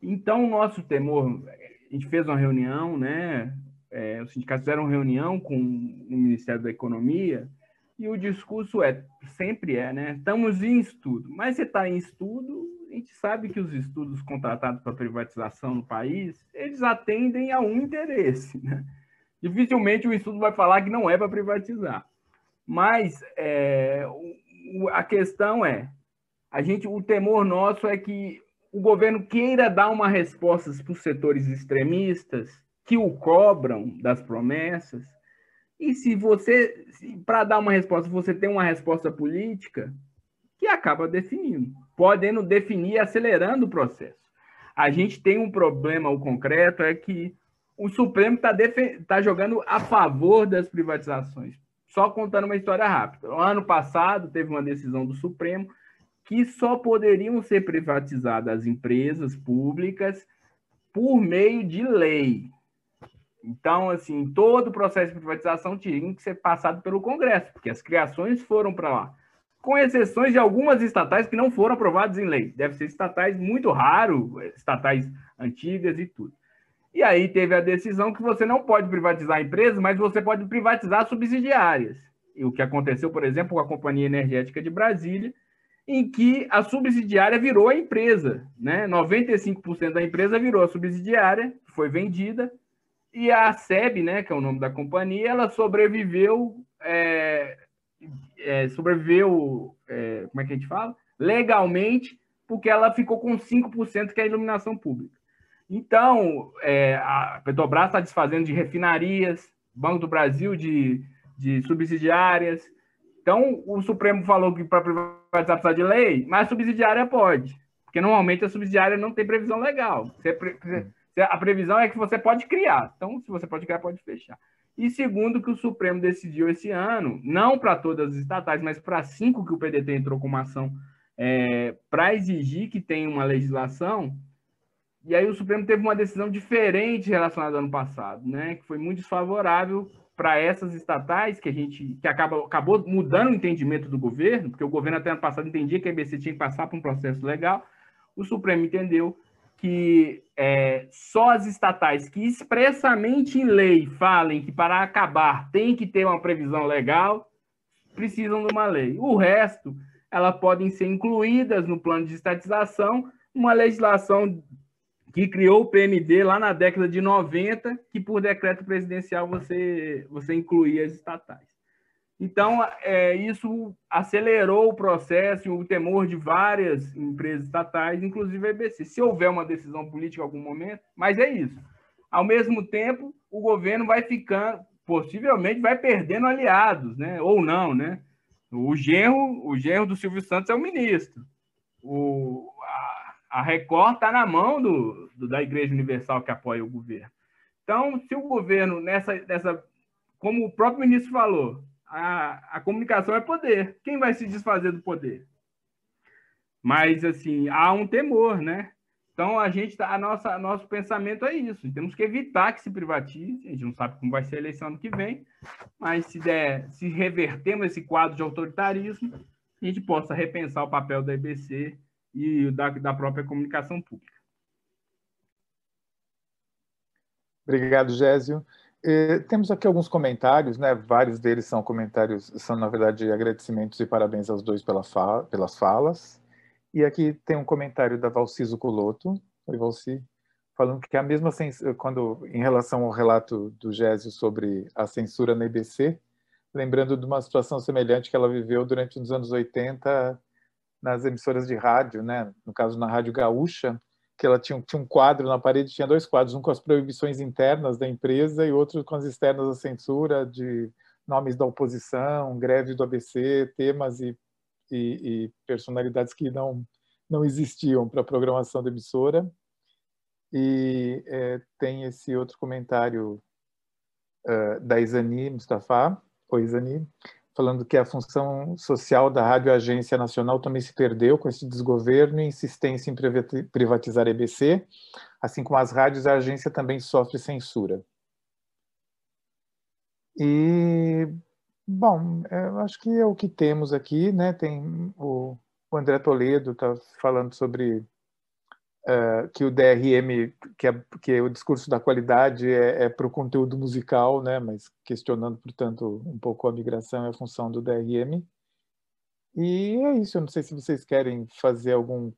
Speaker 4: Então, o nosso temor, a gente fez uma reunião, né? É, os sindicatos fizeram uma reunião com o Ministério da Economia e o discurso é, sempre é, né? Estamos em estudo. Mas você está em estudo, a gente sabe que os estudos contratados para privatização no país, eles atendem a um interesse, né? Dificilmente o estudo vai falar que não é para privatizar. Mas é, a questão é, a gente, o temor nosso é que o governo queira dar uma resposta para os setores extremistas que o cobram das promessas e se você, para dar uma resposta, você tem uma resposta política que acaba definindo, podendo definir, acelerando o processo. A gente tem um problema, o concreto é que o Supremo está tá jogando a favor das privatizações. Só contando uma história rápida. No ano passado, teve uma decisão do Supremo que só poderiam ser privatizadas empresas públicas por meio de lei. Então, assim, todo o processo de privatização tinha que ser passado pelo Congresso, porque as criações foram para lá. Com exceções de algumas estatais que não foram aprovadas em lei. Deve ser estatais muito raro, estatais antigas e tudo. E aí teve a decisão que você não pode privatizar empresas, mas você pode privatizar subsidiárias. E o que aconteceu, por exemplo, com a Companhia Energética de Brasília, em que a subsidiária virou a empresa. Né? 95% da empresa virou a subsidiária, foi vendida, e a SEB, né, que é o nome da companhia, ela sobreviveu, é, é, sobreviveu, é, como é que a gente fala? Legalmente, porque ela ficou com 5% que é a iluminação pública. Então, é, a Petrobras está desfazendo de refinarias, Banco do Brasil de, de subsidiárias. Então, o Supremo falou que para privatizar precisa de lei, mas a subsidiária pode, porque normalmente a subsidiária não tem previsão legal. Você, a previsão é que você pode criar. Então, se você pode criar, pode fechar. E segundo, que o Supremo decidiu esse ano, não para todas as estatais, mas para cinco que o PDT entrou com uma ação é, para exigir que tenha uma legislação. E aí o Supremo teve uma decisão diferente relacionada ao ano passado, né? Que foi muito desfavorável para essas estatais, que a gente que acaba, acabou mudando o entendimento do governo, porque o governo até ano passado entendia que a EBC tinha que passar por um processo legal. O Supremo entendeu que é, só as estatais que expressamente em lei falem que para acabar tem que ter uma previsão legal, precisam de uma lei. O resto, elas podem ser incluídas no plano de estatização, uma legislação que criou o PMD lá na década de 90, que por decreto presidencial você, você incluía as estatais. Então, é, isso acelerou o processo e o temor de várias empresas estatais, inclusive a EBC. Se houver uma decisão política em algum momento, mas é isso. Ao mesmo tempo, o governo vai ficando, possivelmente vai perdendo aliados, né? ou não. Né? O, genro, o genro do Silvio Santos é o ministro. O, a, a Record está na mão do, do, da Igreja Universal que apoia o governo. Então, se o governo, nessa, nessa como o próprio ministro falou, a, a comunicação é poder. Quem vai se desfazer do poder? Mas, assim, há um temor, né? Então, a gente, tá, a nossa, nosso pensamento é isso. Temos que evitar que se privatize. A gente não sabe como vai ser a eleição ano que vem, mas se der, se revertermos esse quadro de autoritarismo, a gente possa repensar o papel da EBC e da, da própria comunicação pública.
Speaker 3: Obrigado, Gésio. Eh, temos aqui alguns comentários, né? Vários deles são comentários, são na verdade agradecimentos e parabéns aos dois pela fala, pelas falas. E aqui tem um comentário da Valciso Coloto, oi Valci, falando que a mesma quando em relação ao relato do Gésio sobre a censura na EBC, lembrando de uma situação semelhante que ela viveu durante os anos 80 nas emissoras de rádio, né? No caso na Rádio Gaúcha, que ela tinha, tinha um quadro na parede, tinha dois quadros, um com as proibições internas da empresa e outro com as externas da censura, de nomes da oposição, greve do ABC, temas e, e, e personalidades que não, não existiam para a programação da emissora. E é, tem esse outro comentário uh, da Isani Mustafa, oi Isani, falando que a função social da Rádio Agência Nacional também se perdeu com esse desgoverno e insistência em privatizar a EBC, assim como as rádios, a agência também sofre censura. E, bom, eu acho que é o que temos aqui, né? Tem o, o André Toledo está falando sobre uh, que o DRM, que, é, que é o discurso da qualidade é, é para o conteúdo musical, né? mas questionando, portanto, um pouco a migração e a função do DRM. E é isso, eu não sei se vocês querem fazer algum,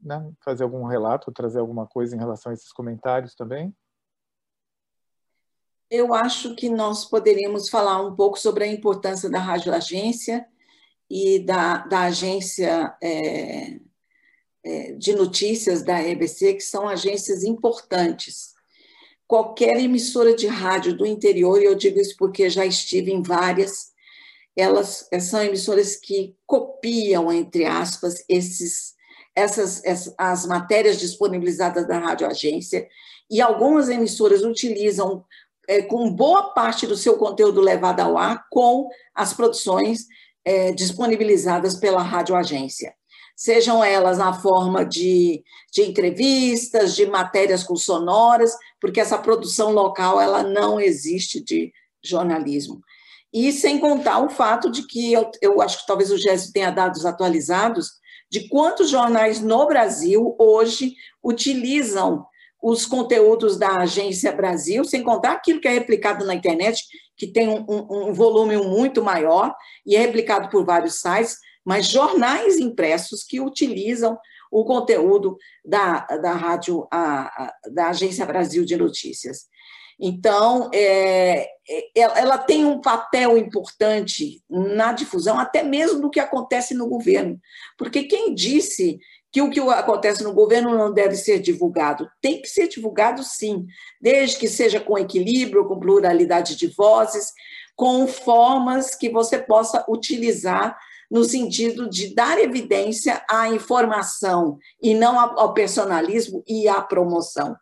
Speaker 3: né? fazer algum relato, trazer alguma coisa em relação a esses comentários também.
Speaker 5: Eu acho que nós poderíamos falar um pouco sobre a importância da radioagência e da, da agência é, de notícias da EBC, que são agências importantes. Qualquer emissora de rádio do interior, e eu digo isso porque já estive em várias, elas são emissoras que copiam, entre aspas, esses, essas, essas as matérias disponibilizadas da radioagência, e algumas emissoras utilizam é, com boa parte do seu conteúdo levado ao ar com as produções é, disponibilizadas pela radioagência sejam elas na forma de, de entrevistas, de matérias com sonoras, porque essa produção local ela não existe de jornalismo. E sem contar o fato de que eu, eu acho que talvez o Jéssico tenha dados atualizados de quantos jornais no Brasil hoje utilizam os conteúdos da Agência Brasil, sem contar aquilo que é replicado na internet, que tem um, um, um volume muito maior e é replicado por vários sites, mas jornais impressos que utilizam o conteúdo da, da rádio, a, a, da Agência Brasil de Notícias. Então, é, é ela tem um papel importante na difusão, até mesmo do que acontece no governo. Porque quem disse que o que acontece no governo não deve ser divulgado? Tem que ser divulgado, sim, desde que seja com equilíbrio, com pluralidade de vozes, com formas que você possa utilizar no sentido de dar evidência à informação e não ao personalismo e à promoção.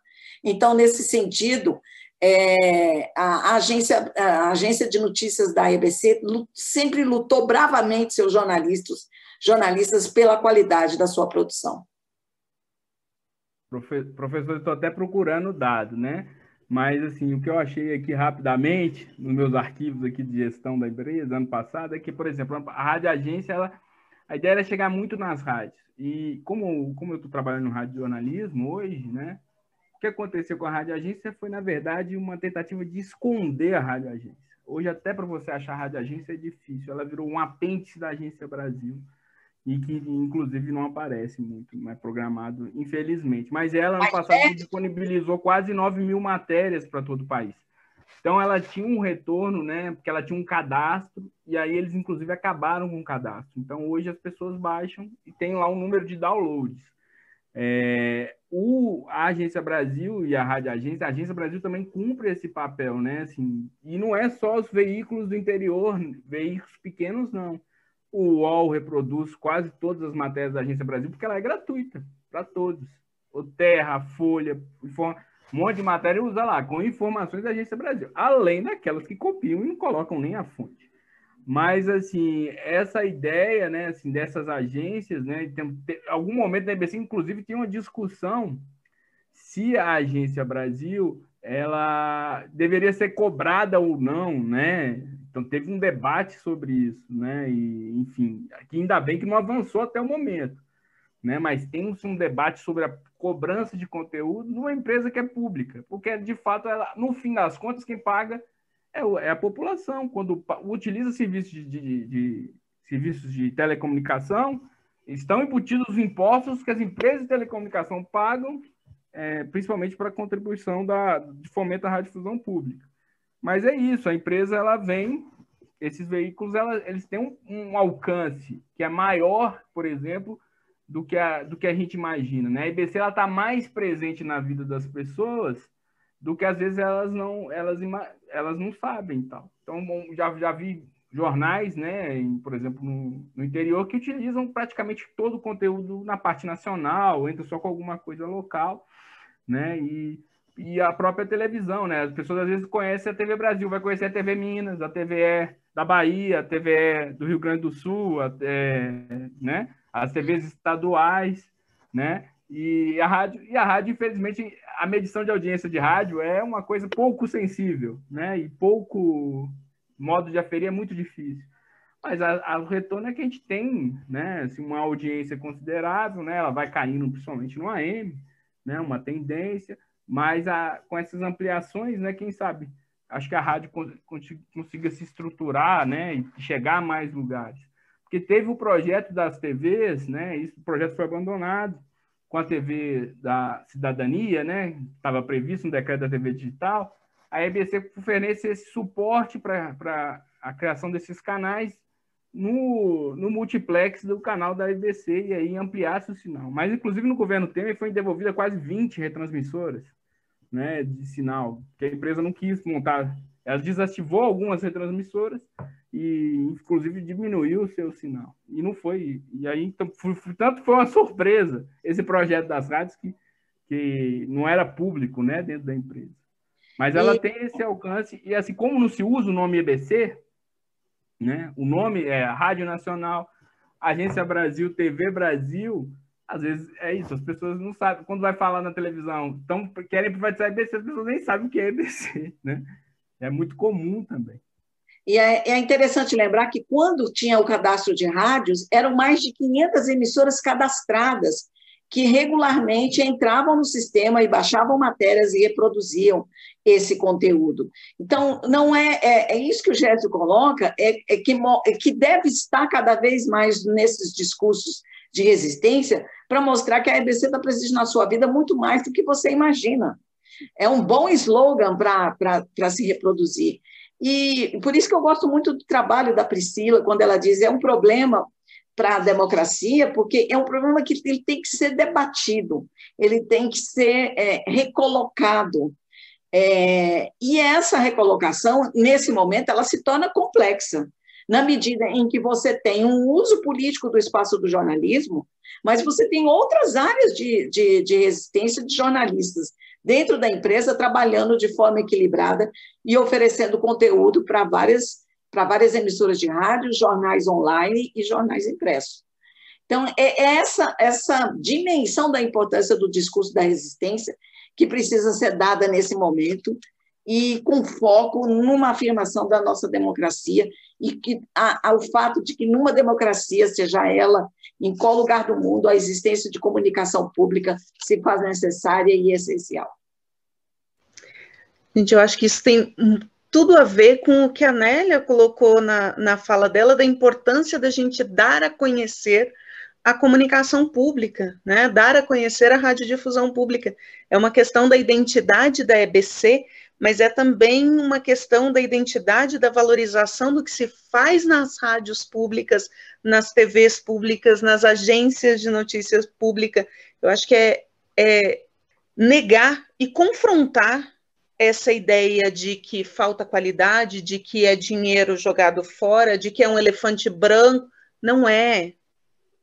Speaker 5: Então, nesse sentido, é, a, agência, a agência de notícias da EBC sempre lutou bravamente seus jornalistas, jornalistas pela qualidade da sua produção.
Speaker 4: Professor, estou até procurando dado, né? Mas, assim, o que eu achei aqui rapidamente, nos meus arquivos aqui de gestão da empresa, ano passado, é que, por exemplo, a rádio agência, ela, a ideia era chegar muito nas rádios. E como, como eu estou trabalhando no rádio jornalismo hoje, né? O que aconteceu com a rádio agência foi, na verdade, uma tentativa de esconder a rádio agência. Hoje, até para você achar a rádio agência é difícil. Ela virou um apêndice da Agência Brasil e que inclusive não aparece muito, não é programado, infelizmente. Mas ela, ano passado, é... disponibilizou quase 9 mil matérias para todo o país. Então ela tinha um retorno, né? Porque ela tinha um cadastro e aí eles inclusive acabaram com o cadastro. Então hoje as pessoas baixam e tem lá um número de downloads. É, o, a Agência Brasil e a Rádio Agência, a Agência Brasil também cumpre esse papel, né? Assim, e não é só os veículos do interior, veículos pequenos, não. O UOL reproduz quase todas as matérias da Agência Brasil porque ela é gratuita para todos. O Terra, a Folha, um monte de matéria usa lá, com informações da Agência Brasil, além daquelas que copiam e não colocam nem a fonte. Mas, assim, essa ideia, né, assim, dessas agências, né, tem, tem, algum momento na EBC, inclusive, tinha uma discussão se a Agência Brasil, ela deveria ser cobrada ou não, né? Então, teve um debate sobre isso, né? E, enfim, que ainda bem que não avançou até o momento, né? Mas tem um debate sobre a cobrança de conteúdo numa empresa que é pública, porque, de fato, ela, no fim das contas, quem paga é, é a população. Quando utiliza serviços de, de, de, serviços de telecomunicação, estão embutidos os impostos que as empresas de telecomunicação pagam, é, principalmente para a contribuição da, de fomento à radiodifusão pública. Mas é isso, a empresa ela vem, esses veículos ela, eles têm um, um alcance que é maior, por exemplo, do que a, do que a gente imagina. Né? A IBC está mais presente na vida das pessoas do que às vezes elas não elas, elas não sabem tal. Então já, já vi jornais, né, em, por exemplo, no, no, interior que utilizam praticamente todo o conteúdo na parte nacional, entra só com alguma coisa local, né, e, e a própria televisão, né, as pessoas às vezes conhecem a TV Brasil, vai conhecer a TV Minas, a TVE da Bahia, a TVE do Rio Grande do Sul, a, é, né, as TVs estaduais, né, e a rádio, e a rádio, infelizmente, a medição de audiência de rádio é uma coisa pouco sensível, né? E pouco modo de aferir é muito difícil. Mas a, a, o retorno é que a gente tem, né? Assim, uma audiência considerável, né? Ela vai caindo principalmente no AM, né? Uma tendência, mas a, com essas ampliações, né? Quem sabe? Acho que a rádio consiga se estruturar, né? E chegar a mais lugares. Porque teve o projeto das TVs, né? Isso, o projeto foi abandonado com a TV da cidadania, né? Estava previsto no decreto da TV digital, a EBC oferece esse suporte para a criação desses canais no, no multiplex do canal da EBC e aí ampliasse o sinal. Mas, inclusive, no governo Temer foi devolvida quase 20 retransmissoras né, de sinal, que a empresa não quis montar. Ela desativou algumas retransmissoras e inclusive diminuiu o seu sinal. E não foi. E aí, então, tanto foi uma [laughs] surpresa esse projeto das rádios que, que não era público né, dentro da empresa. Mas ela e... tem esse alcance, e assim, como não se usa o nome EBC, né, o nome é Rádio Nacional, Agência Brasil, TV Brasil, às vezes é isso, as pessoas não sabem, quando vai falar na televisão, então querem privatizar a EBC, as pessoas nem sabem o que é EBC, [laughs] né? É muito comum também.
Speaker 5: E é, é, interessante lembrar que quando tinha o cadastro de rádios, eram mais de 500 emissoras cadastradas que regularmente entravam no sistema e baixavam matérias e reproduziam esse conteúdo. Então, não é, é, é isso que o Gésio coloca, é, é, que, é que deve estar cada vez mais nesses discursos de resistência para mostrar que a EBC está presente na sua vida muito mais do que você imagina. É um bom slogan para se reproduzir. E por isso que eu gosto muito do trabalho da Priscila, quando ela diz é um problema para a democracia, porque é um problema que ele tem que ser debatido, ele tem que ser é, recolocado. É, e essa recolocação, nesse momento, ela se torna complexa, na medida em que você tem um uso político do espaço do jornalismo, mas você tem outras áreas de, de, de resistência de jornalistas dentro da empresa, trabalhando de forma equilibrada e oferecendo conteúdo para várias, várias emissoras de rádio, jornais online e jornais impressos. Então, é, é essa, essa dimensão da importância do discurso da resistência que precisa ser dada nesse momento e com foco numa afirmação da nossa democracia e que a, a, o fato de que numa democracia, seja ela em qual lugar do mundo, a existência de comunicação pública se faz necessária e essencial.
Speaker 2: Gente, eu acho que isso tem tudo a ver com o que a Nélia colocou na, na fala dela, da importância da gente dar a conhecer a comunicação pública, né? dar a conhecer a radiodifusão pública. É uma questão da identidade da EBC, mas é também uma questão da identidade, da valorização do que se faz nas rádios públicas, nas TVs públicas, nas agências de notícias públicas. Eu acho que é, é negar e confrontar essa ideia de que falta qualidade, de que é dinheiro jogado fora, de que é um elefante branco. Não é.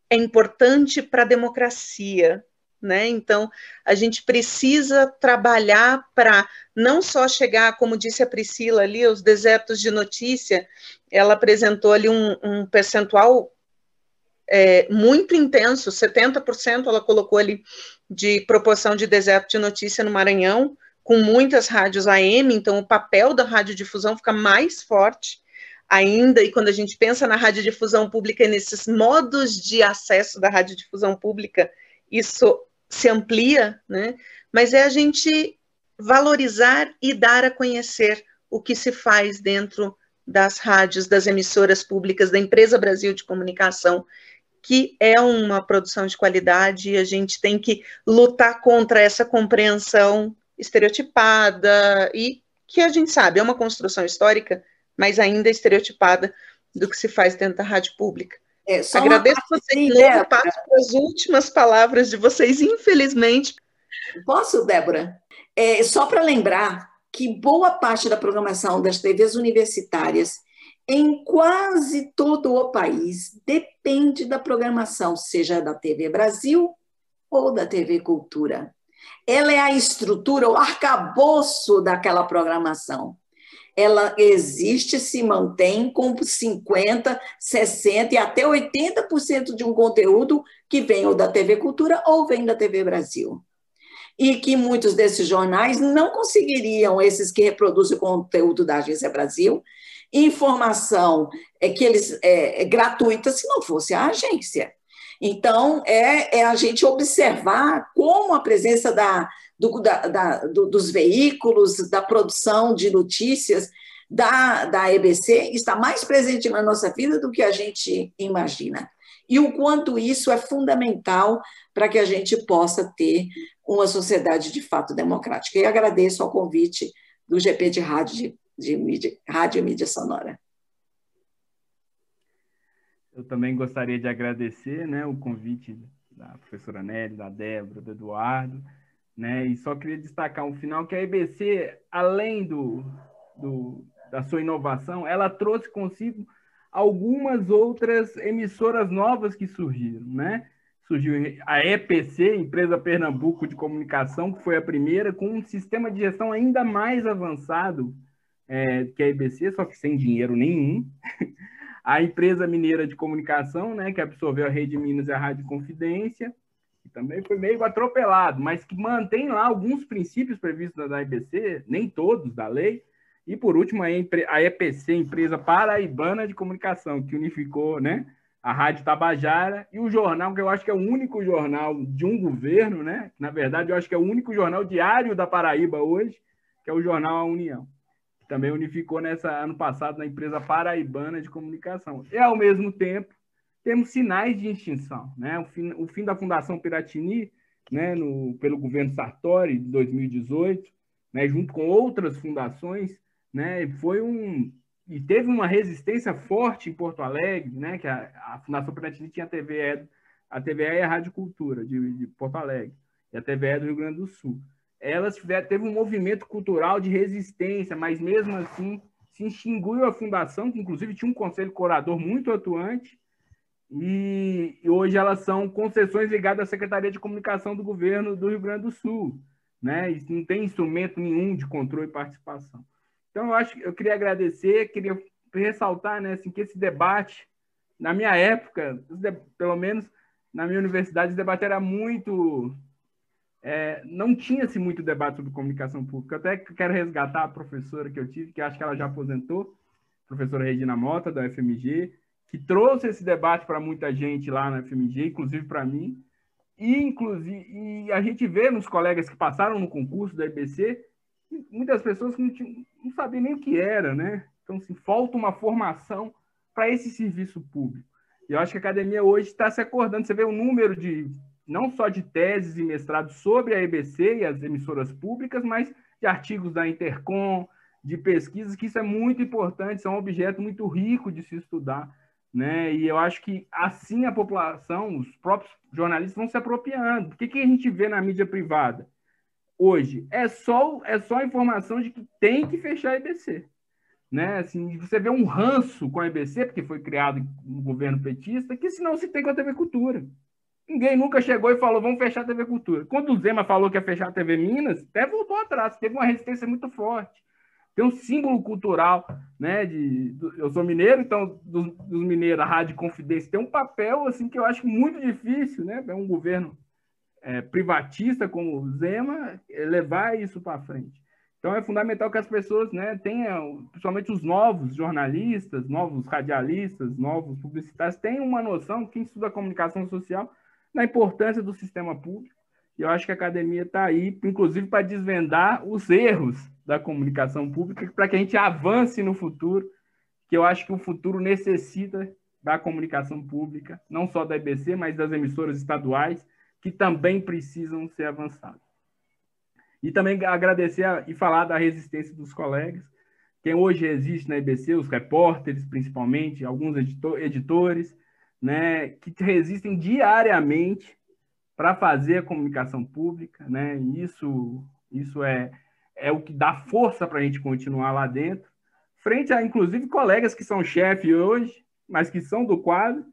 Speaker 2: É importante para a democracia. Né? Então, a gente precisa trabalhar para não só chegar, como disse a Priscila ali, aos desertos de notícia, ela apresentou ali um, um percentual é, muito intenso, 70% ela colocou ali de proporção de deserto de notícia no Maranhão, com muitas rádios AM, então o papel da radiodifusão fica mais forte ainda, e quando a gente pensa na radiodifusão pública e nesses modos de acesso da radiodifusão pública, isso se amplia, né? Mas é a gente valorizar e dar a conhecer o que se faz dentro das rádios, das emissoras públicas, da Empresa Brasil de Comunicação, que é uma produção de qualidade e a gente tem que lutar contra essa compreensão estereotipada e que a gente sabe é uma construção histórica, mas ainda estereotipada do que se faz dentro da rádio pública. É, Agradeço vocês, né? passo para as últimas palavras de vocês, infelizmente.
Speaker 5: Posso, Débora? É, só para lembrar que boa parte da programação das TVs universitárias em quase todo o país depende da programação, seja da TV Brasil ou da TV Cultura. Ela é a estrutura, o arcabouço daquela programação ela existe, se mantém com 50%, 60% e até 80% de um conteúdo que vem ou da TV Cultura ou vem da TV Brasil. E que muitos desses jornais não conseguiriam, esses que reproduzem o conteúdo da Agência Brasil, informação é, que eles, é, é gratuita se não fosse a agência. Então, é, é a gente observar como a presença da, do, da, da, do, dos veículos, da produção de notícias da, da EBC está mais presente na nossa vida do que a gente imagina. E o quanto isso é fundamental para que a gente possa ter uma sociedade de fato democrática. E agradeço ao convite do GP de Rádio, de, mídia, Rádio e Mídia Sonora.
Speaker 4: Eu também gostaria de agradecer né, o convite da professora Nelly, da Débora, do Eduardo, né? E só queria destacar um final que a EBC, além do, do, da sua inovação, ela trouxe consigo algumas outras emissoras novas que surgiram, né? Surgiu a EPC, Empresa Pernambuco de Comunicação, que foi a primeira, com um sistema de gestão ainda mais avançado é, que a EBC, só que sem dinheiro nenhum. [laughs] a Empresa Mineira de Comunicação, né, que absorveu a Rede Minas e a Rádio Confidência, que também foi meio atropelado, mas que mantém lá alguns princípios previstos da IBC, nem todos da lei. E por último, a EPC, Empresa Paraibana de Comunicação, que unificou né, a Rádio Tabajara e o jornal, que eu acho que é o único jornal de um governo, né? Na verdade, eu acho que é o único jornal diário da Paraíba hoje, que é o jornal A União. Que também unificou nessa ano passado na empresa Paraibana de Comunicação. E ao mesmo tempo, temos sinais de extinção. Né? O, fim, o fim da Fundação Piratini, né, no, pelo governo Sartori, de 2018, né, junto com outras fundações, né, foi um e teve uma resistência forte em Porto Alegre, né, que a, a Fundação Piratini tinha a TVE, a TVE e a Rádio Cultura de, de Porto Alegre, e a TVE do Rio Grande do Sul. Elas tiveram, teve um movimento cultural de resistência, mas mesmo assim se extinguiu a fundação, que inclusive tinha um conselho curador muito atuante, e hoje elas são concessões ligadas à Secretaria de Comunicação do Governo do Rio Grande do Sul, né? E não tem instrumento nenhum de controle e participação. Então, eu acho eu queria agradecer, queria ressaltar, né, assim, que esse debate, na minha época, pelo menos na minha universidade, esse debate era muito é, não tinha-se muito debate sobre comunicação pública. Eu até quero resgatar a professora que eu tive, que acho que ela já aposentou, professora Regina Mota, da UFMG, que trouxe esse debate para muita gente lá na FMG, inclusive para mim. E, inclusive, e a gente vê nos colegas que passaram no concurso da EBC, muitas pessoas que não, tinham, não sabiam nem o que era, né? Então, assim, falta uma formação para esse serviço público. E eu acho que a academia hoje está se acordando. Você vê o número de, não só de teses e mestrados sobre a EBC e as emissoras públicas, mas de artigos da Intercom, de pesquisas, que isso é muito importante, isso é um objeto muito rico de se estudar. Né? E eu acho que assim a população, os próprios jornalistas vão se apropriando. O que, que a gente vê na mídia privada hoje? É só, é só a informação de que tem que fechar a EBC. Né? Assim, você vê um ranço com a EBC, porque foi criado no governo petista, que se não se tem com a TV Cultura. Ninguém nunca chegou e falou, vamos fechar a TV Cultura. Quando o Zema falou que ia fechar a TV Minas, até voltou atrás, teve uma resistência muito forte. Tem um símbolo cultural, né? De, eu sou mineiro, então dos, dos mineiros, a Rádio Confidência tem um papel assim que eu acho muito difícil, né? É um governo é, privatista como o Zema é, levar isso para frente. Então é fundamental que as pessoas, né, tenham, principalmente os novos jornalistas, novos radialistas, novos publicitários, tenham uma noção, quem estuda comunicação social, na importância do sistema público. E eu acho que a academia está aí, inclusive, para desvendar os erros da comunicação pública, para que a gente avance no futuro, que eu acho que o futuro necessita da comunicação pública, não só da EBC, mas das emissoras estaduais, que também precisam ser avançadas. E também agradecer e falar da resistência dos colegas, quem hoje existe na EBC, os repórteres, principalmente, alguns editor, editores, né, que resistem diariamente para fazer a comunicação pública, né? Isso, isso é, é o que dá força para a gente continuar lá dentro, frente a, inclusive, colegas que são chefe hoje, mas que são do quadro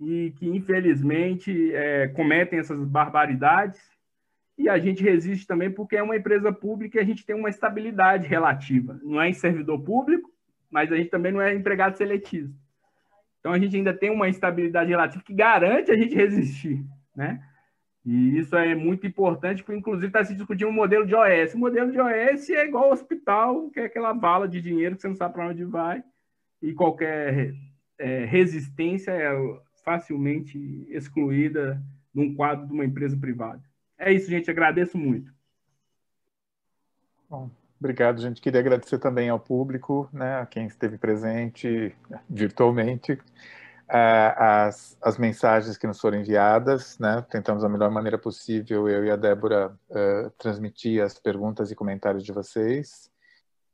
Speaker 4: e que, infelizmente, é, cometem essas barbaridades. E a gente resiste também porque é uma empresa pública e a gente tem uma estabilidade relativa. Não é em servidor público, mas a gente também não é empregado seletivo. Então a gente ainda tem uma estabilidade relativa que garante a gente [laughs] resistir, né? E isso é muito importante, porque inclusive está se discutindo um modelo de OS. O modelo de OS é igual ao hospital, que é aquela bala de dinheiro que você não sabe para onde vai, e qualquer é, resistência é facilmente excluída num quadro de uma empresa privada. É isso, gente. Agradeço muito.
Speaker 3: Bom, Obrigado, gente. Queria agradecer também ao público, né, a quem esteve presente virtualmente, as, as mensagens que nos foram enviadas, né, tentamos da melhor maneira possível, eu e a Débora, uh, transmitir as perguntas e comentários de vocês,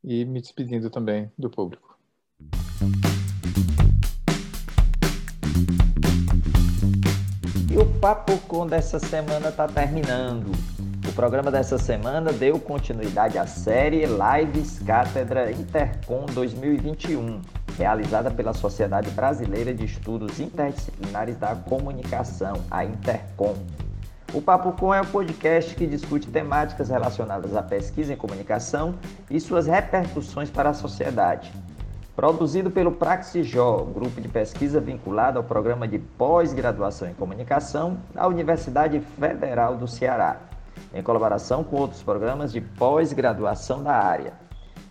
Speaker 3: e me despedindo também do público.
Speaker 1: E o Papo Com dessa semana está terminando. O programa dessa semana deu continuidade à série Lives Cátedra Intercom 2021, realizada pela Sociedade Brasileira de Estudos Interdisciplinares da Comunicação, a Intercom. O Papo Com é um podcast que discute temáticas relacionadas à pesquisa em comunicação e suas repercussões para a sociedade. Produzido pelo Praxijó, grupo de pesquisa vinculado ao programa de pós-graduação em comunicação da Universidade Federal do Ceará em colaboração com outros programas de pós-graduação da área.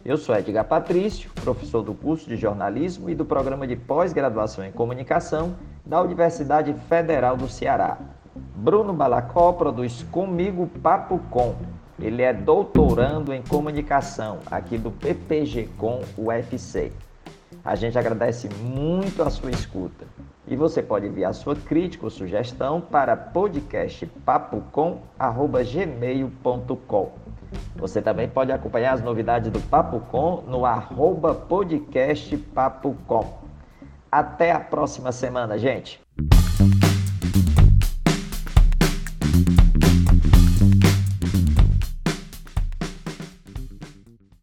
Speaker 1: Eu sou Edgar Patrício, professor do curso de jornalismo e do programa de pós-graduação em comunicação da Universidade Federal do Ceará. Bruno Balacó produz comigo Papo Com. Ele é doutorando em comunicação aqui do PPG Com UFC. A gente agradece muito a sua escuta. E você pode enviar sua crítica ou sugestão para podcastpapocom.gmail.com. Você também pode acompanhar as novidades do Papo Com no arroba podcastpapocom. Até a próxima semana, gente!